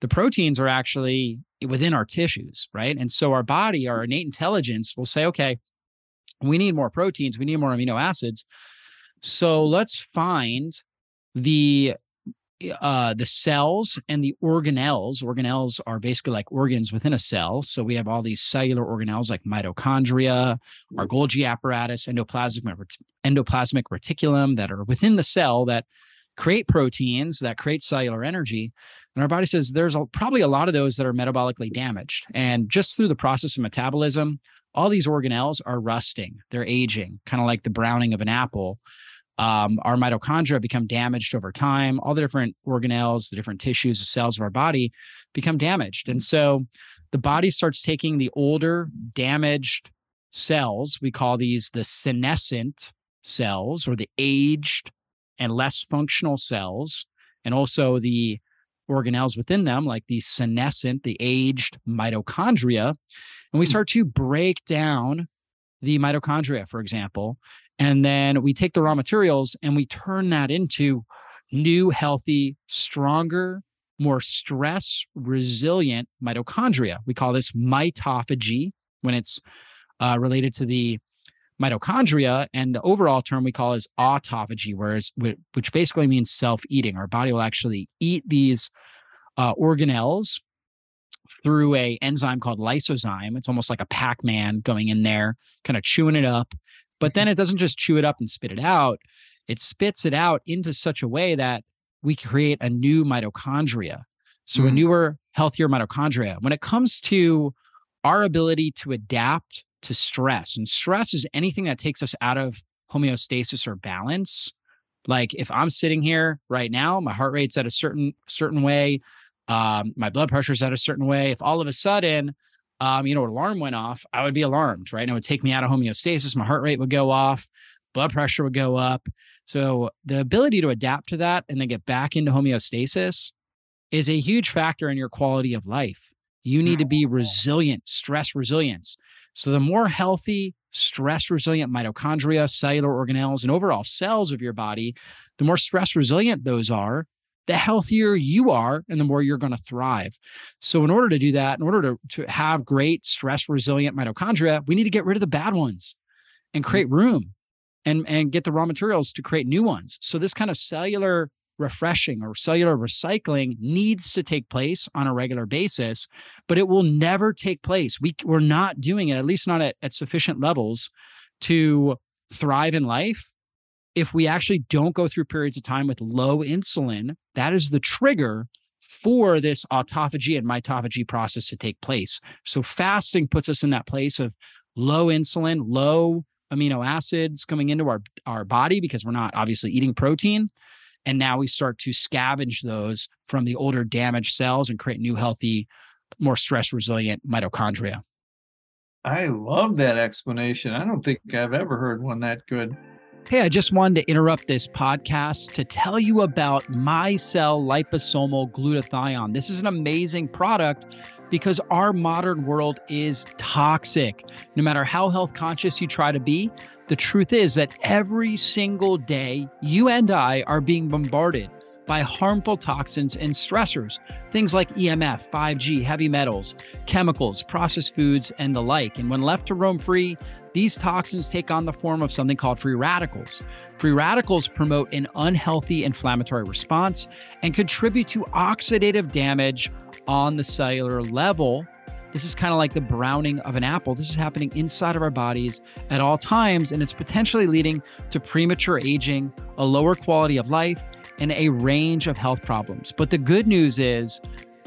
S1: The proteins are actually within our tissues, right? And so our body, our mm. innate intelligence will say, okay, we need more proteins, we need more amino acids. So let's find the uh the cells and the organelles organelles are basically like organs within a cell. So we have all these cellular organelles like mitochondria our golgi apparatus endoplasmic endoplasmic reticulum that are within the cell that create proteins that create cellular energy. And our body says there's a, probably a lot of those that are metabolically damaged. And just through the process of metabolism all these organelles are rusting. They're aging kind of like the browning of an apple um, our mitochondria become damaged over time. All the different organelles, the different tissues, the cells of our body become damaged. And so the body starts taking the older, damaged cells. We call these the senescent cells or the aged and less functional cells, and also the organelles within them, like the senescent, the aged mitochondria. And we start to break down the mitochondria, for example, and then we take the raw materials and we turn that into new, healthy, stronger, more stress resilient mitochondria. We call this mitophagy when it's uh, related to the mitochondria and the overall term we call is autophagy whereas which basically means self-eating our body will actually eat these uh, organelles through a enzyme called lysozyme it's almost like a pac-man going in there kind of chewing it up but then it doesn't just chew it up and spit it out it spits it out into such a way that we create a new mitochondria so mm. a newer healthier mitochondria when it comes to our ability to adapt to stress. And stress is anything that takes us out of homeostasis or balance. Like if I'm sitting here right now, my heart rate's at a certain certain way, um, my blood pressure's at a certain way. If all of a sudden, um, you know, alarm went off, I would be alarmed, right? And it would take me out of homeostasis. My heart rate would go off, blood pressure would go up. So the ability to adapt to that and then get back into homeostasis is a huge factor in your quality of life. You need to be resilient, stress resilience. So the more healthy, stress resilient mitochondria, cellular organelles, and overall cells of your body, the more stress resilient those are, the healthier you are and the more you're going to thrive. So in order to do that, in order to, to have great stress resilient mitochondria, we need to get rid of the bad ones and mm. create room and, and get the raw materials to create new ones. So this kind of cellular refreshing or cellular recycling needs to take place on a regular basis, but it will never take place. We, we're not doing it, at least not at, at sufficient levels to thrive in life. If we actually don't go through periods of time with low insulin, that is the trigger for this autophagy and mitophagy process to take place. So fasting puts us in that place of low insulin, low amino acids coming into our, our body because we're not obviously eating protein. And now we start to scavenge those from the older damaged cells and create new, healthy, more stress resilient mitochondria.
S2: I love that explanation. I don't think I've ever heard one that good.
S1: Hey, I just wanted to interrupt this podcast to tell you about MyCell liposomal glutathione. This is an amazing product because our modern world is toxic. No matter how health conscious you try to be, the truth is that every single day, you and I are being bombarded by harmful toxins and stressors, things like EMF, 5G, heavy metals, chemicals, processed foods, and the like. And when left to roam free, these toxins take on the form of something called free radicals. Free radicals promote an unhealthy inflammatory response and contribute to oxidative damage on the cellular level this is kind of like the browning of an apple. This is happening inside of our bodies at all times, and it's potentially leading to premature aging, a lower quality of life, and a range of health problems. But the good news is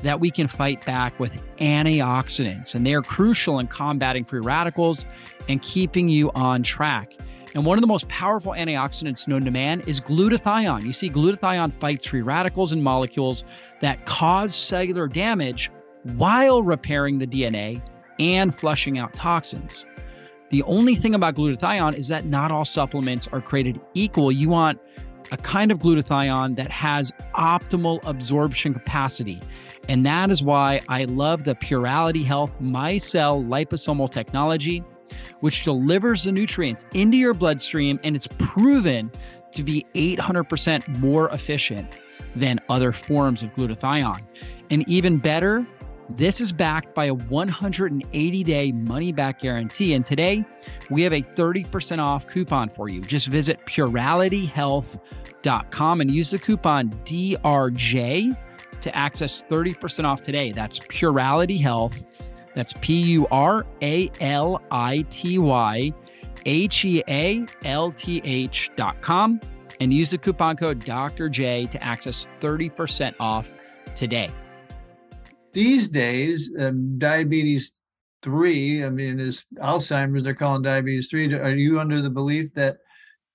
S1: that we can fight back with antioxidants, and they are crucial in combating free radicals and keeping you on track. And one of the most powerful antioxidants known to man is glutathione. You see, glutathione fights free radicals and molecules that cause cellular damage while repairing the DNA and flushing out toxins. The only thing about glutathione is that not all supplements are created equal. You want a kind of glutathione that has optimal absorption capacity. And that is why I love the Purality Health MyCell liposomal technology, which delivers the nutrients into your bloodstream and it's proven to be 800% more efficient than other forms of glutathione. And even better, this is backed by a 180 day money back guarantee. And today we have a 30% off coupon for you. Just visit puralityhealth.com and use the coupon DRJ to access 30% off today. That's Purality Health. That's P U R A L I T Y H E A L T H dot com and use the coupon code Dr. J to access 30% off today
S2: these days, um, diabetes three, I mean, is Alzheimer's, they're calling diabetes three. Are you under the belief that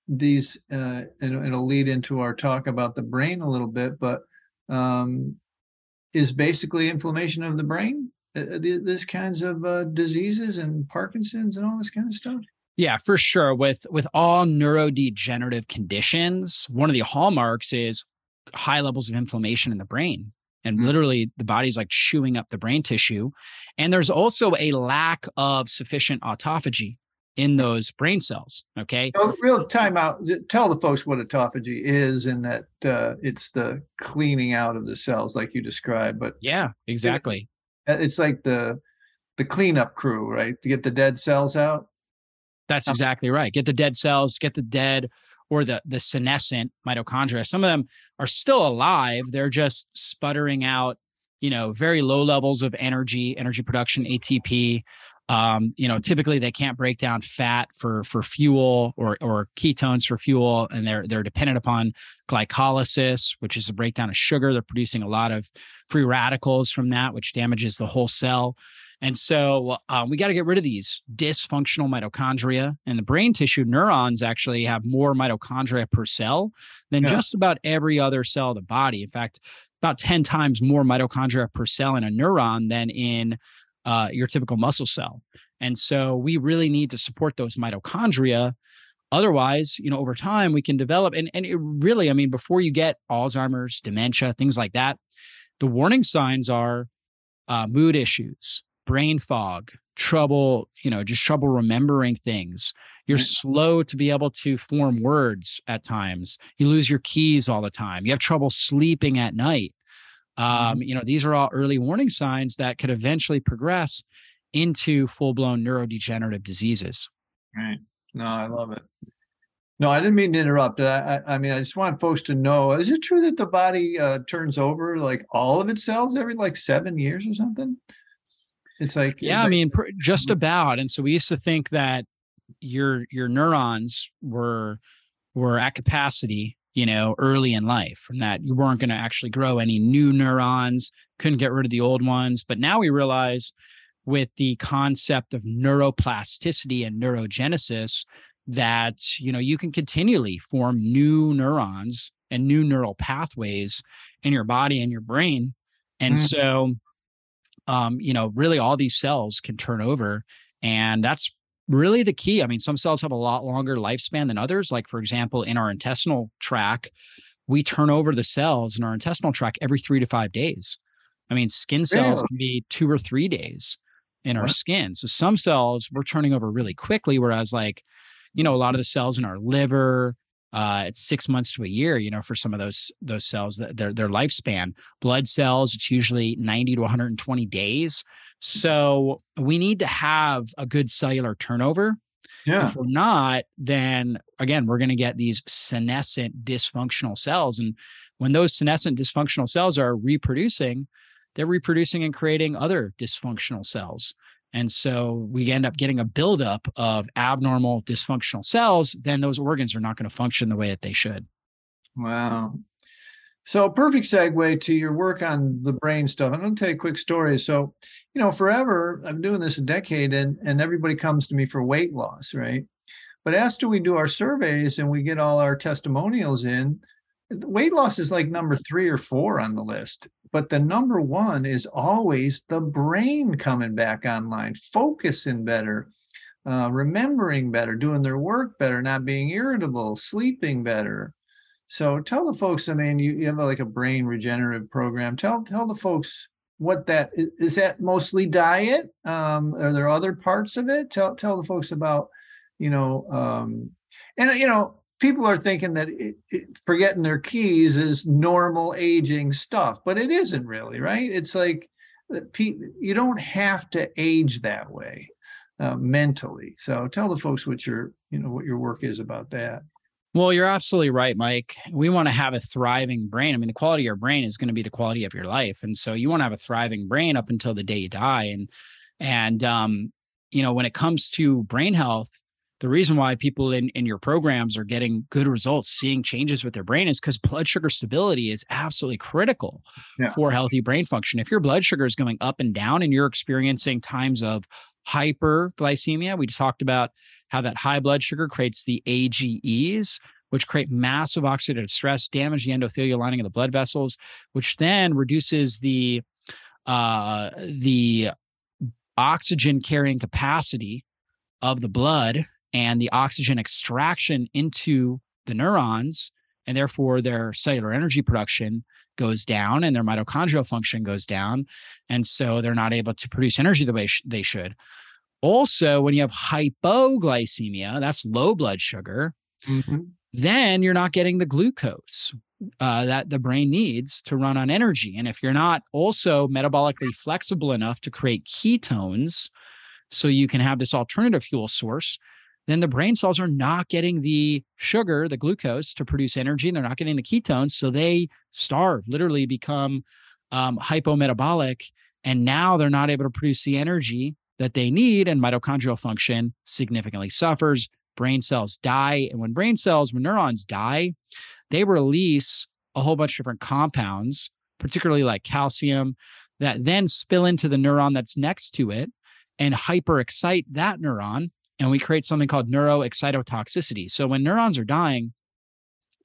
S2: these, uh, and it'll lead into our talk about the brain a little bit, but um, is basically inflammation of the brain, uh, uh these kinds of uh, diseases and Parkinson's and all this kind of stuff?
S1: Yeah, for sure. With with all neurodegenerative conditions, one of the hallmarks is high levels of inflammation in the brain and mm-hmm. literally the body's like chewing up the brain tissue and there's also a lack of sufficient autophagy in those brain cells okay?
S2: So real time out tell the folks what autophagy is and that uh, it's the cleaning out of the cells like you described but
S1: yeah exactly.
S2: it's like the the cleanup crew right? To get the dead cells out?
S1: That's exactly right. Get the dead cells, get the dead or the the senescent mitochondria. Some of them are still alive. They're just sputtering out, you know, very low levels of energy, energy production, ATP. Um, you know, typically they can't break down fat for for fuel or or ketones for fuel, and they're they're dependent upon glycolysis, which is a breakdown of sugar. They're producing a lot of free radicals from that, which damages the whole cell. And so um, we got to get rid of these dysfunctional mitochondria. And the brain tissue neurons actually have more mitochondria per cell than yeah. just about every other cell of the body. In fact, about 10 times more mitochondria per cell in a neuron than in uh, your typical muscle cell. And so we really need to support those mitochondria. Otherwise, you know, over time we can develop and, and it really, I mean, before you get Alzheimer's, dementia, things like that, the warning signs are uh, mood issues, brain fog, trouble, you know, just trouble remembering things. You're mm. slow to be able to form words at times. You lose your keys all the time. You have trouble sleeping at night. Um, mm-hmm. you know, these are all early warning signs that could eventually progress into full blown neurodegenerative diseases.
S2: Right. No, I love it. No, I didn't mean to interrupt. I, I, I mean, I just want folks to know: is it true that the body uh, turns over like all of its cells every like seven years or something? It's like
S1: yeah, I mean, pr- just mm-hmm. about. And so we used to think that your your neurons were were at capacity you know, early in life, and that you weren't going to actually grow any new neurons, couldn't get rid of the old ones. But now we realize with the concept of neuroplasticity and neurogenesis that, you know, you can continually form new neurons and new neural pathways in your body and your brain. And mm-hmm. so, um, you know, really all these cells can turn over. And that's really the key. I mean, some cells have a lot longer lifespan than others. Like, for example, in our intestinal tract, we turn over the cells in our intestinal tract every three to five days. I mean, skin cells can be two or three days in our skin. So some cells we're turning over really quickly, whereas like, you know, a lot of the cells in our liver, uh, it's six months to a year, you know, for some of those those cells that their their lifespan. Blood cells, it's usually 90 to 120 days. So we need to have a good cellular turnover. Yeah. If we're not, then again, we're going to get these senescent dysfunctional cells. And when those senescent dysfunctional cells are reproducing, they're reproducing and creating other dysfunctional cells. And so we end up getting a buildup of abnormal dysfunctional cells, then those organs are not going to function the way that they should.
S2: Wow. So perfect segue to your work on the brain stuff. I'm going to tell you a quick story. So, you know, forever I'm doing this a decade, and and everybody comes to me for weight loss, right? But after we do our surveys and we get all our testimonials in, weight loss is like number three or four on the list. But the number one is always the brain coming back online, focusing better, uh, remembering better, doing their work better, not being irritable, sleeping better so tell the folks, I mean, you, you have like a brain regenerative program. Tell tell the folks what that is, is that mostly diet? Um, are there other parts of it? Tell tell the folks about, you know, um, and you know, people are thinking that it, it, forgetting their keys is normal aging stuff, but it isn't really, right? It's like uh, you don't have to age that way uh, mentally. So tell the folks what your you know what your work is about that.
S1: Well, you're absolutely right, Mike. We want to have a thriving brain. I mean, the quality of your brain is going to be the quality of your life, and so you want to have a thriving brain up until the day you die. And and um, you know, when it comes to brain health, the reason why people in in your programs are getting good results, seeing changes with their brain, is because blood sugar stability is absolutely critical yeah. for healthy brain function. If your blood sugar is going up and down, and you're experiencing times of hyperglycemia, we talked about how that high blood sugar creates the AGEs, which create massive oxidative stress, damage the endothelial lining of the blood vessels, which then reduces the uh, the oxygen carrying capacity of the blood and the oxygen extraction into the neurons, and therefore their cellular energy production goes down and their mitochondrial function goes down. And so they're not able to produce energy the way sh- they should. Also, when you have hypoglycemia, that's low blood sugar, mm-hmm. then you're not getting the glucose uh, that the brain needs to run on energy. And if you're not also metabolically flexible enough to create ketones, so you can have this alternative fuel source, then the brain cells are not getting the sugar, the glucose to produce energy, and they're not getting the ketones. So they starve, literally become um, hypometabolic. And now they're not able to produce the energy that they need, and mitochondrial function significantly suffers. Brain cells die. And when brain cells, when neurons die, they release a whole bunch of different compounds, particularly like calcium, that then spill into the neuron that's next to it and hyperexcite that neuron. And we create something called neuroexcitotoxicity. So when neurons are dying,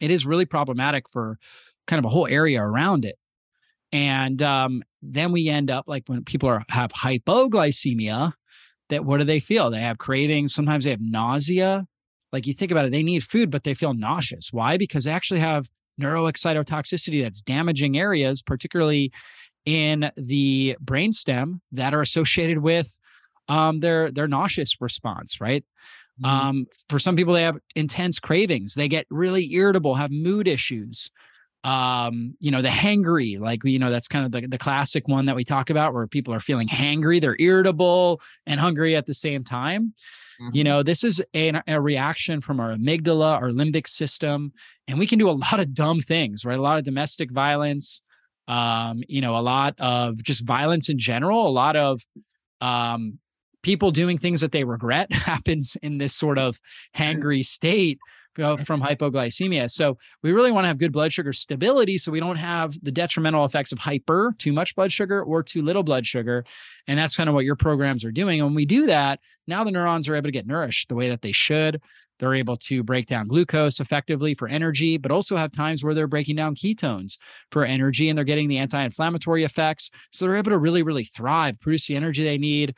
S1: it is really problematic for kind of a whole area around it. And um, then we end up like when people are have hypoglycemia, that what do they feel? They have cravings. Sometimes they have nausea. Like you think about it, they need food, but they feel nauseous. Why? Because they actually have neuroexcitotoxicity that's damaging areas, particularly in the brainstem, that are associated with um, their their nauseous response. Right. Mm-hmm. Um, for some people, they have intense cravings. They get really irritable, have mood issues um you know the hangry like you know that's kind of the, the classic one that we talk about where people are feeling hangry they're irritable and hungry at the same time mm-hmm. you know this is a, a reaction from our amygdala our limbic system and we can do a lot of dumb things right a lot of domestic violence um you know a lot of just violence in general a lot of um people doing things that they regret happens in this sort of hangry state from hypoglycemia. So we really want to have good blood sugar stability so we don't have the detrimental effects of hyper, too much blood sugar, or too little blood sugar. And that's kind of what your programs are doing. And when we do that, now the neurons are able to get nourished the way that they should. They're able to break down glucose effectively for energy, but also have times where they're breaking down ketones for energy and they're getting the anti inflammatory effects. So they're able to really, really thrive, produce the energy they need,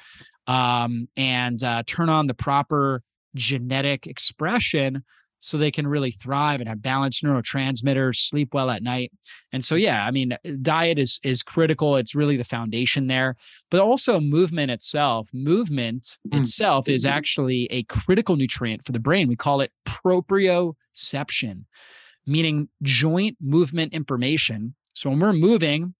S1: um, and uh, turn on the proper genetic expression so they can really thrive and have balanced neurotransmitters, sleep well at night. And so yeah, I mean, diet is is critical. It's really the foundation there. But also movement itself, movement mm. itself is actually a critical nutrient for the brain. We call it proprioception, meaning joint movement information. So when we're moving,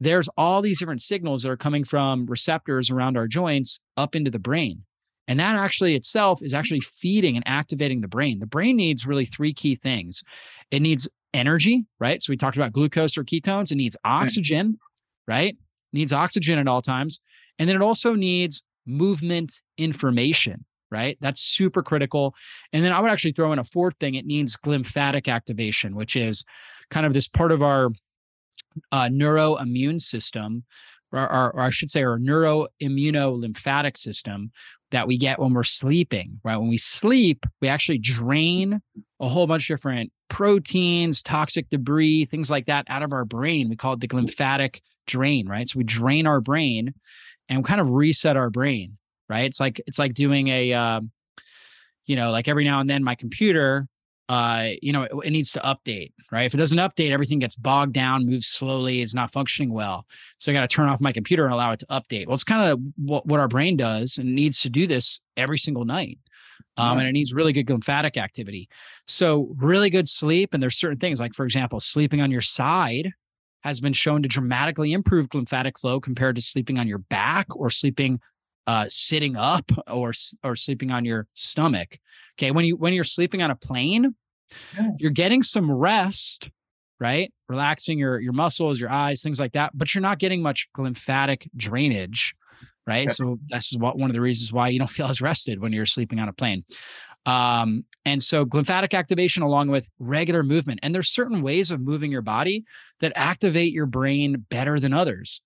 S1: there's all these different signals that are coming from receptors around our joints up into the brain. And that actually itself is actually feeding and activating the brain. The brain needs really three key things it needs energy, right? So we talked about glucose or ketones, it needs mm. oxygen, right? Needs oxygen at all times. And then it also needs movement information, right? That's super critical. And then I would actually throw in a fourth thing it needs glymphatic activation, which is kind of this part of our uh, neuroimmune system, or, or, or, I should say, our neuroimmunolymphatic system, that we get when we're sleeping, right? When we sleep, we actually drain a whole bunch of different proteins, toxic debris, things like that out of our brain. We call it the glymphatic drain, right? So we drain our brain and kind of reset our brain, right? It's like it's like doing a uh, you know, like every now and then my computer uh, you know, it, it, needs to update, right? If it doesn't update, everything gets bogged down, moves slowly, is not functioning well. So I got to turn off my computer and allow it to update. Well, it's kind of what, what our brain does and needs to do this every single night. Um, yeah. And it needs really good glymphatic activity. So, really good sleep. And there's certain things like, for example, sleeping on your side has been shown to dramatically improve glymphatic flow compared to sleeping on your back or sleeping uh, sitting up or or sleeping on your stomach. Okay, when you when you're sleeping on a plane, yeah. you're getting some rest, right? Relaxing your your muscles, your eyes, things like that, but you're not getting much glymphatic drainage, right? Okay. So this is what one of the reasons why you don't feel as rested when you're sleeping on a plane. Um, and so glymphatic activation along with regular movement. And there's certain ways of moving your body that activate your brain better than others.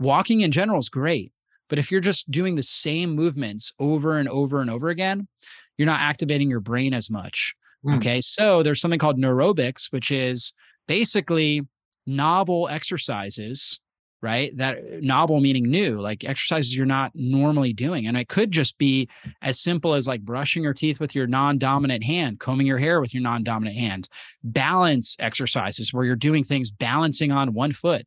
S1: Walking in general is great, but if you're just doing the same movements over and over and over again, you're not activating your brain as much. Mm. Okay. So there's something called neurobics, which is basically novel exercises, right? That novel meaning new, like exercises you're not normally doing. And it could just be as simple as like brushing your teeth with your non dominant hand, combing your hair with your non dominant hand, balance exercises where you're doing things balancing on one foot.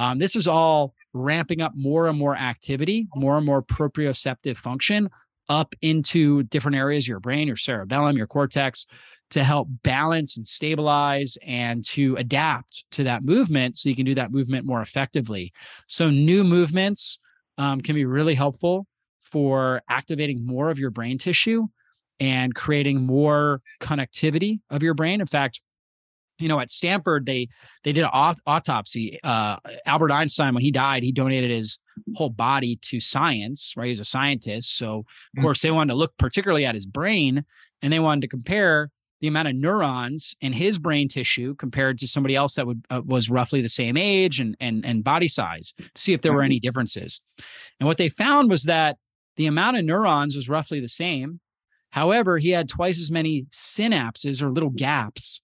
S1: Um, this is all ramping up more and more activity, more and more proprioceptive function up into different areas your brain, your cerebellum, your cortex to help balance and stabilize and to adapt to that movement so you can do that movement more effectively. So, new movements um, can be really helpful for activating more of your brain tissue and creating more connectivity of your brain. In fact, you know, at Stanford, they they did an autopsy. Uh, Albert Einstein, when he died, he donated his whole body to science. Right, he was a scientist, so of mm-hmm. course they wanted to look particularly at his brain, and they wanted to compare the amount of neurons in his brain tissue compared to somebody else that would uh, was roughly the same age and and and body size to see if there were mm-hmm. any differences. And what they found was that the amount of neurons was roughly the same. However, he had twice as many synapses or little gaps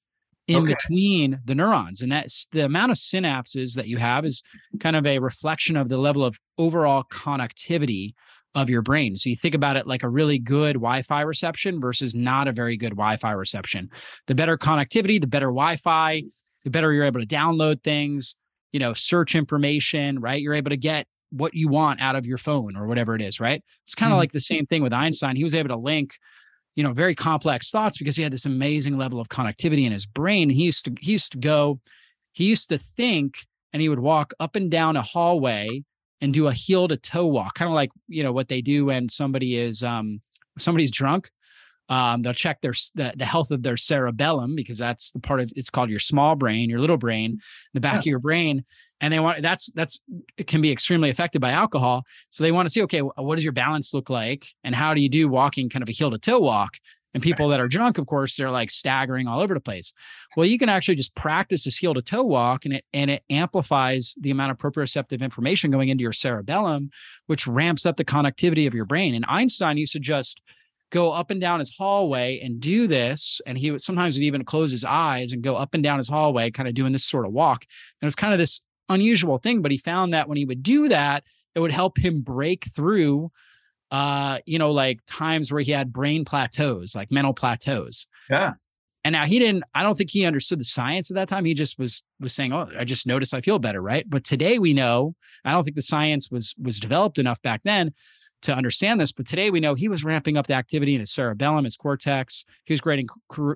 S1: in okay. between the neurons. And that's the amount of synapses that you have is kind of a reflection of the level of overall connectivity of your brain. So you think about it like a really good Wi-Fi reception versus not a very good Wi-Fi reception. The better connectivity, the better Wi-Fi, the better you're able to download things, you know, search information, right? You're able to get what you want out of your phone or whatever it is, right? It's kind of mm-hmm. like the same thing with Einstein. He was able to link you know very complex thoughts because he had this amazing level of connectivity in his brain. He used to he used to go he used to think and he would walk up and down a hallway and do a heel to toe walk kind of like you know what they do when somebody is um somebody's drunk. Um, they'll check their the, the, health of their cerebellum because that's the part of it's called your small brain, your little brain, the back yeah. of your brain, and they want that's that's it can be extremely affected by alcohol. So they want to see, okay, what does your balance look like, and how do you do walking, kind of a heel to toe walk? And people that are drunk, of course, they're like staggering all over the place. Well, you can actually just practice this heel to toe walk, and it and it amplifies the amount of proprioceptive information going into your cerebellum, which ramps up the connectivity of your brain. And Einstein used to just go up and down his hallway and do this. And he would sometimes would even close his eyes and go up and down his hallway, kind of doing this sort of walk. And it was kind of this unusual thing, but he found that when he would do that, it would help him break through uh, you know, like times where he had brain plateaus, like mental plateaus.
S2: Yeah.
S1: And now he didn't, I don't think he understood the science at that time. He just was was saying, Oh, I just noticed I feel better, right? But today we know, I don't think the science was was developed enough back then to understand this. But today we know he was ramping up the activity in his cerebellum, his cortex. He was creating,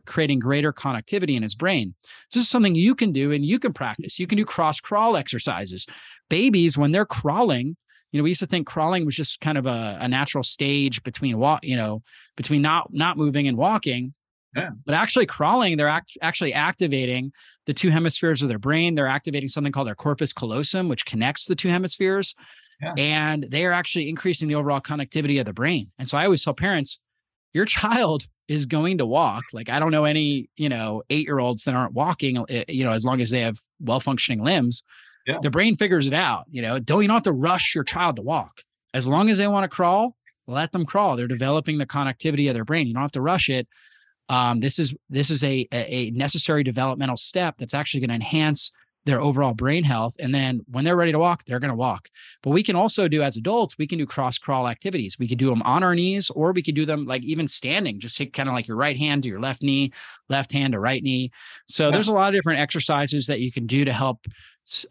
S1: creating greater connectivity in his brain. This is something you can do and you can practice. You can do cross crawl exercises. Babies, when they're crawling, you know, we used to think crawling was just kind of a, a natural stage between walk, you know, between not not moving and walking. Yeah. But actually, crawling, they're act- actually activating the two hemispheres of their brain. They're activating something called their corpus callosum, which connects the two hemispheres yeah. and they are actually increasing the overall connectivity of the brain. And so I always tell parents, your child is going to walk. Like I don't know any, you know, eight year olds that aren't walking, eh, you know, as long as they have well functioning limbs. Yeah. The brain figures it out. You know, don't you don't have to rush your child to walk. As long as they want to crawl, let them crawl. They're developing the connectivity of their brain. You don't have to rush it. Um, this is this is a a necessary developmental step that's actually going to enhance their overall brain health. And then when they're ready to walk, they're going to walk. But we can also do as adults, we can do cross crawl activities. We could do them on our knees, or we could do them like even standing, just take kind of like your right hand to your left knee, left hand to right knee. So yeah. there's a lot of different exercises that you can do to help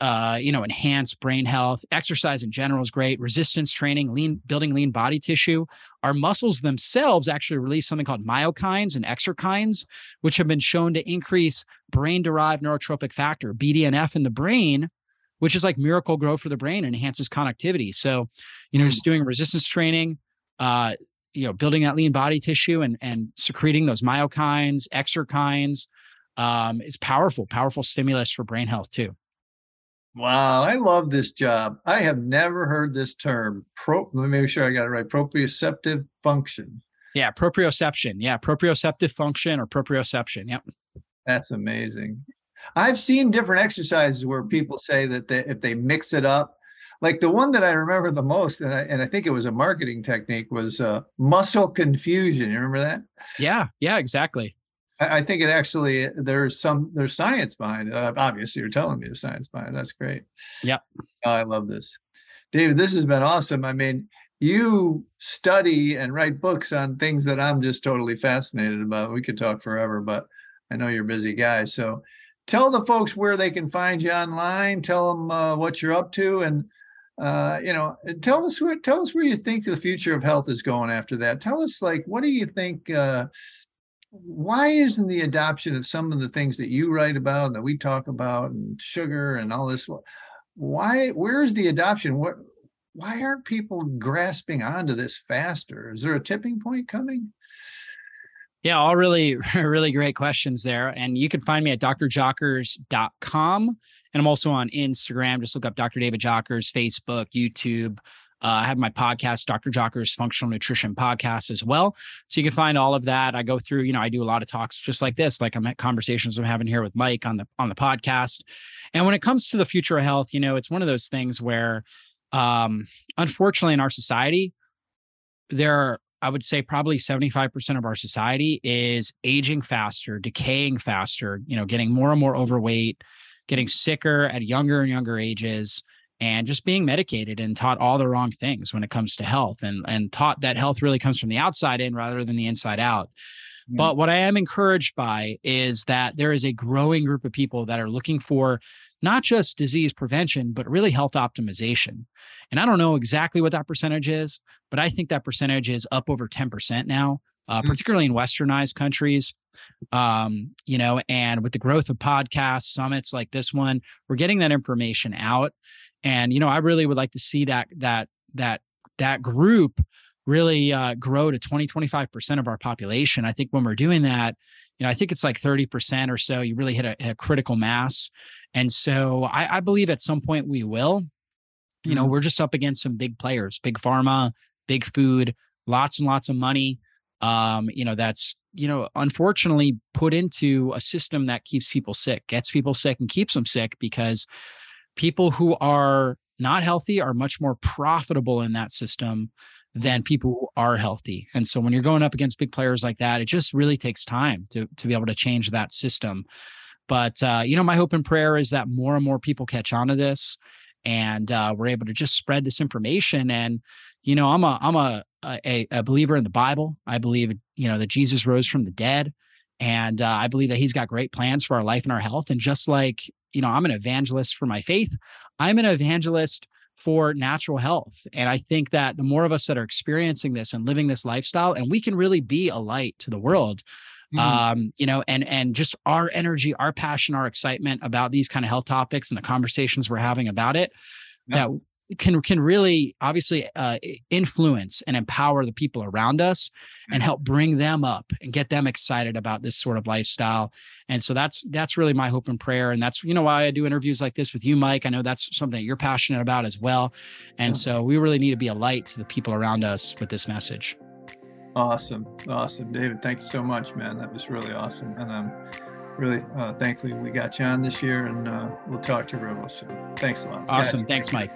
S1: uh, you know, enhance brain health. Exercise in general is great. Resistance training, lean, building lean body tissue. Our muscles themselves actually release something called myokines and exerkines, which have been shown to increase brain-derived neurotrophic factor (BDNF) in the brain, which is like Miracle-Gro for the brain and enhances connectivity. So, you know, just doing resistance training, uh, you know, building that lean body tissue and and secreting those myokines, exerkines, um, is powerful, powerful stimulus for brain health too.
S2: Wow, I love this job. I have never heard this term. Pro, let me make sure I got it right. Proprioceptive function.
S1: Yeah, proprioception. Yeah, proprioceptive function or proprioception. Yep.
S2: That's amazing. I've seen different exercises where people say that they, if they mix it up, like the one that I remember the most, and I, and I think it was a marketing technique, was uh, muscle confusion. You remember that?
S1: Yeah, yeah, exactly.
S2: I, think it actually there's some there's science behind it. Uh, obviously, you're telling me the science behind it. That's great.
S1: Yep.
S2: Oh, I love this, David. This has been awesome. I mean, you study and write books on things that I'm just totally fascinated about. We could talk forever, but I know you're a busy guy. So tell the folks where they can find you online. Tell them uh, what you're up to, and uh, you know, tell us where tell us where you think the future of health is going after that. Tell us like what do you think uh, why isn't the adoption of some of the things that you write about that we talk about and sugar and all this why where's the adoption what why aren't people grasping onto this faster is there a tipping point coming
S1: Yeah, all really, really great questions there. And you can find me at drjockers.com. And I'm also on Instagram. Just look up Dr. David Jockers, Facebook, YouTube. Uh, I have my podcast, Dr. Jockers Functional Nutrition Podcast, as well. So you can find all of that. I go through, you know, I do a lot of talks just like this, like I'm at conversations I'm having here with Mike on the on the podcast. And when it comes to the future of health, you know, it's one of those things where, um, unfortunately, in our society, there are I would say probably 75% of our society is aging faster, decaying faster, you know, getting more and more overweight, getting sicker at younger and younger ages, and just being medicated and taught all the wrong things when it comes to health and, and taught that health really comes from the outside in rather than the inside out. But what I am encouraged by is that there is a growing group of people that are looking for not just disease prevention, but really health optimization. And I don't know exactly what that percentage is, but I think that percentage is up over 10% now, uh, mm-hmm. particularly in westernized countries. Um, you know, and with the growth of podcasts, summits like this one, we're getting that information out. And, you know, I really would like to see that, that, that, that group really uh, grow to 20, 25% of our population. I think when we're doing that, you know, I think it's like 30% or so, you really hit a, a critical mass. And so I, I, believe at some point we will. You know, mm-hmm. we're just up against some big players, big pharma, big food, lots and lots of money. Um, you know, that's, you know, unfortunately put into a system that keeps people sick, gets people sick and keeps them sick because people who are not healthy are much more profitable in that system than people who are healthy. And so when you're going up against big players like that, it just really takes time to to be able to change that system. But uh, you know, my hope and prayer is that more and more people catch on to this, and uh, we're able to just spread this information. And you know, I'm a I'm a a, a believer in the Bible. I believe you know that Jesus rose from the dead, and uh, I believe that He's got great plans for our life and our health. And just like you know, I'm an evangelist for my faith. I'm an evangelist for natural health. And I think that the more of us that are experiencing this and living this lifestyle, and we can really be a light to the world. Mm. Um, you know, and and just our energy, our passion, our excitement about these kind of health topics and the conversations we're having about it, yeah. that can can really obviously uh, influence and empower the people around us and mm-hmm. help bring them up and get them excited about this sort of lifestyle. And so that's that's really my hope and prayer. And that's you know why i do interviews like this with you mike. I know that's something that you're passionate about as well. And yeah. so we really need to be a light to the people around us with this message.
S2: Awesome. Awesome. David thank you so much man. That was really awesome. And i'm really uh, thankfully we got you on this year. And uh, we'll talk to you real soon. Thanks a lot.
S1: Awesome. thanks mike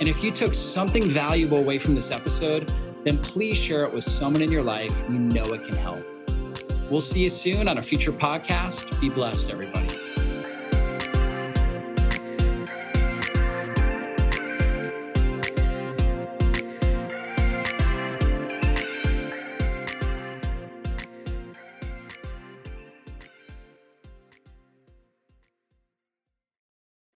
S1: And if you took something valuable away from this episode, then please share it with someone in your life you know it can help. We'll see you soon on a future podcast. Be blessed, everybody.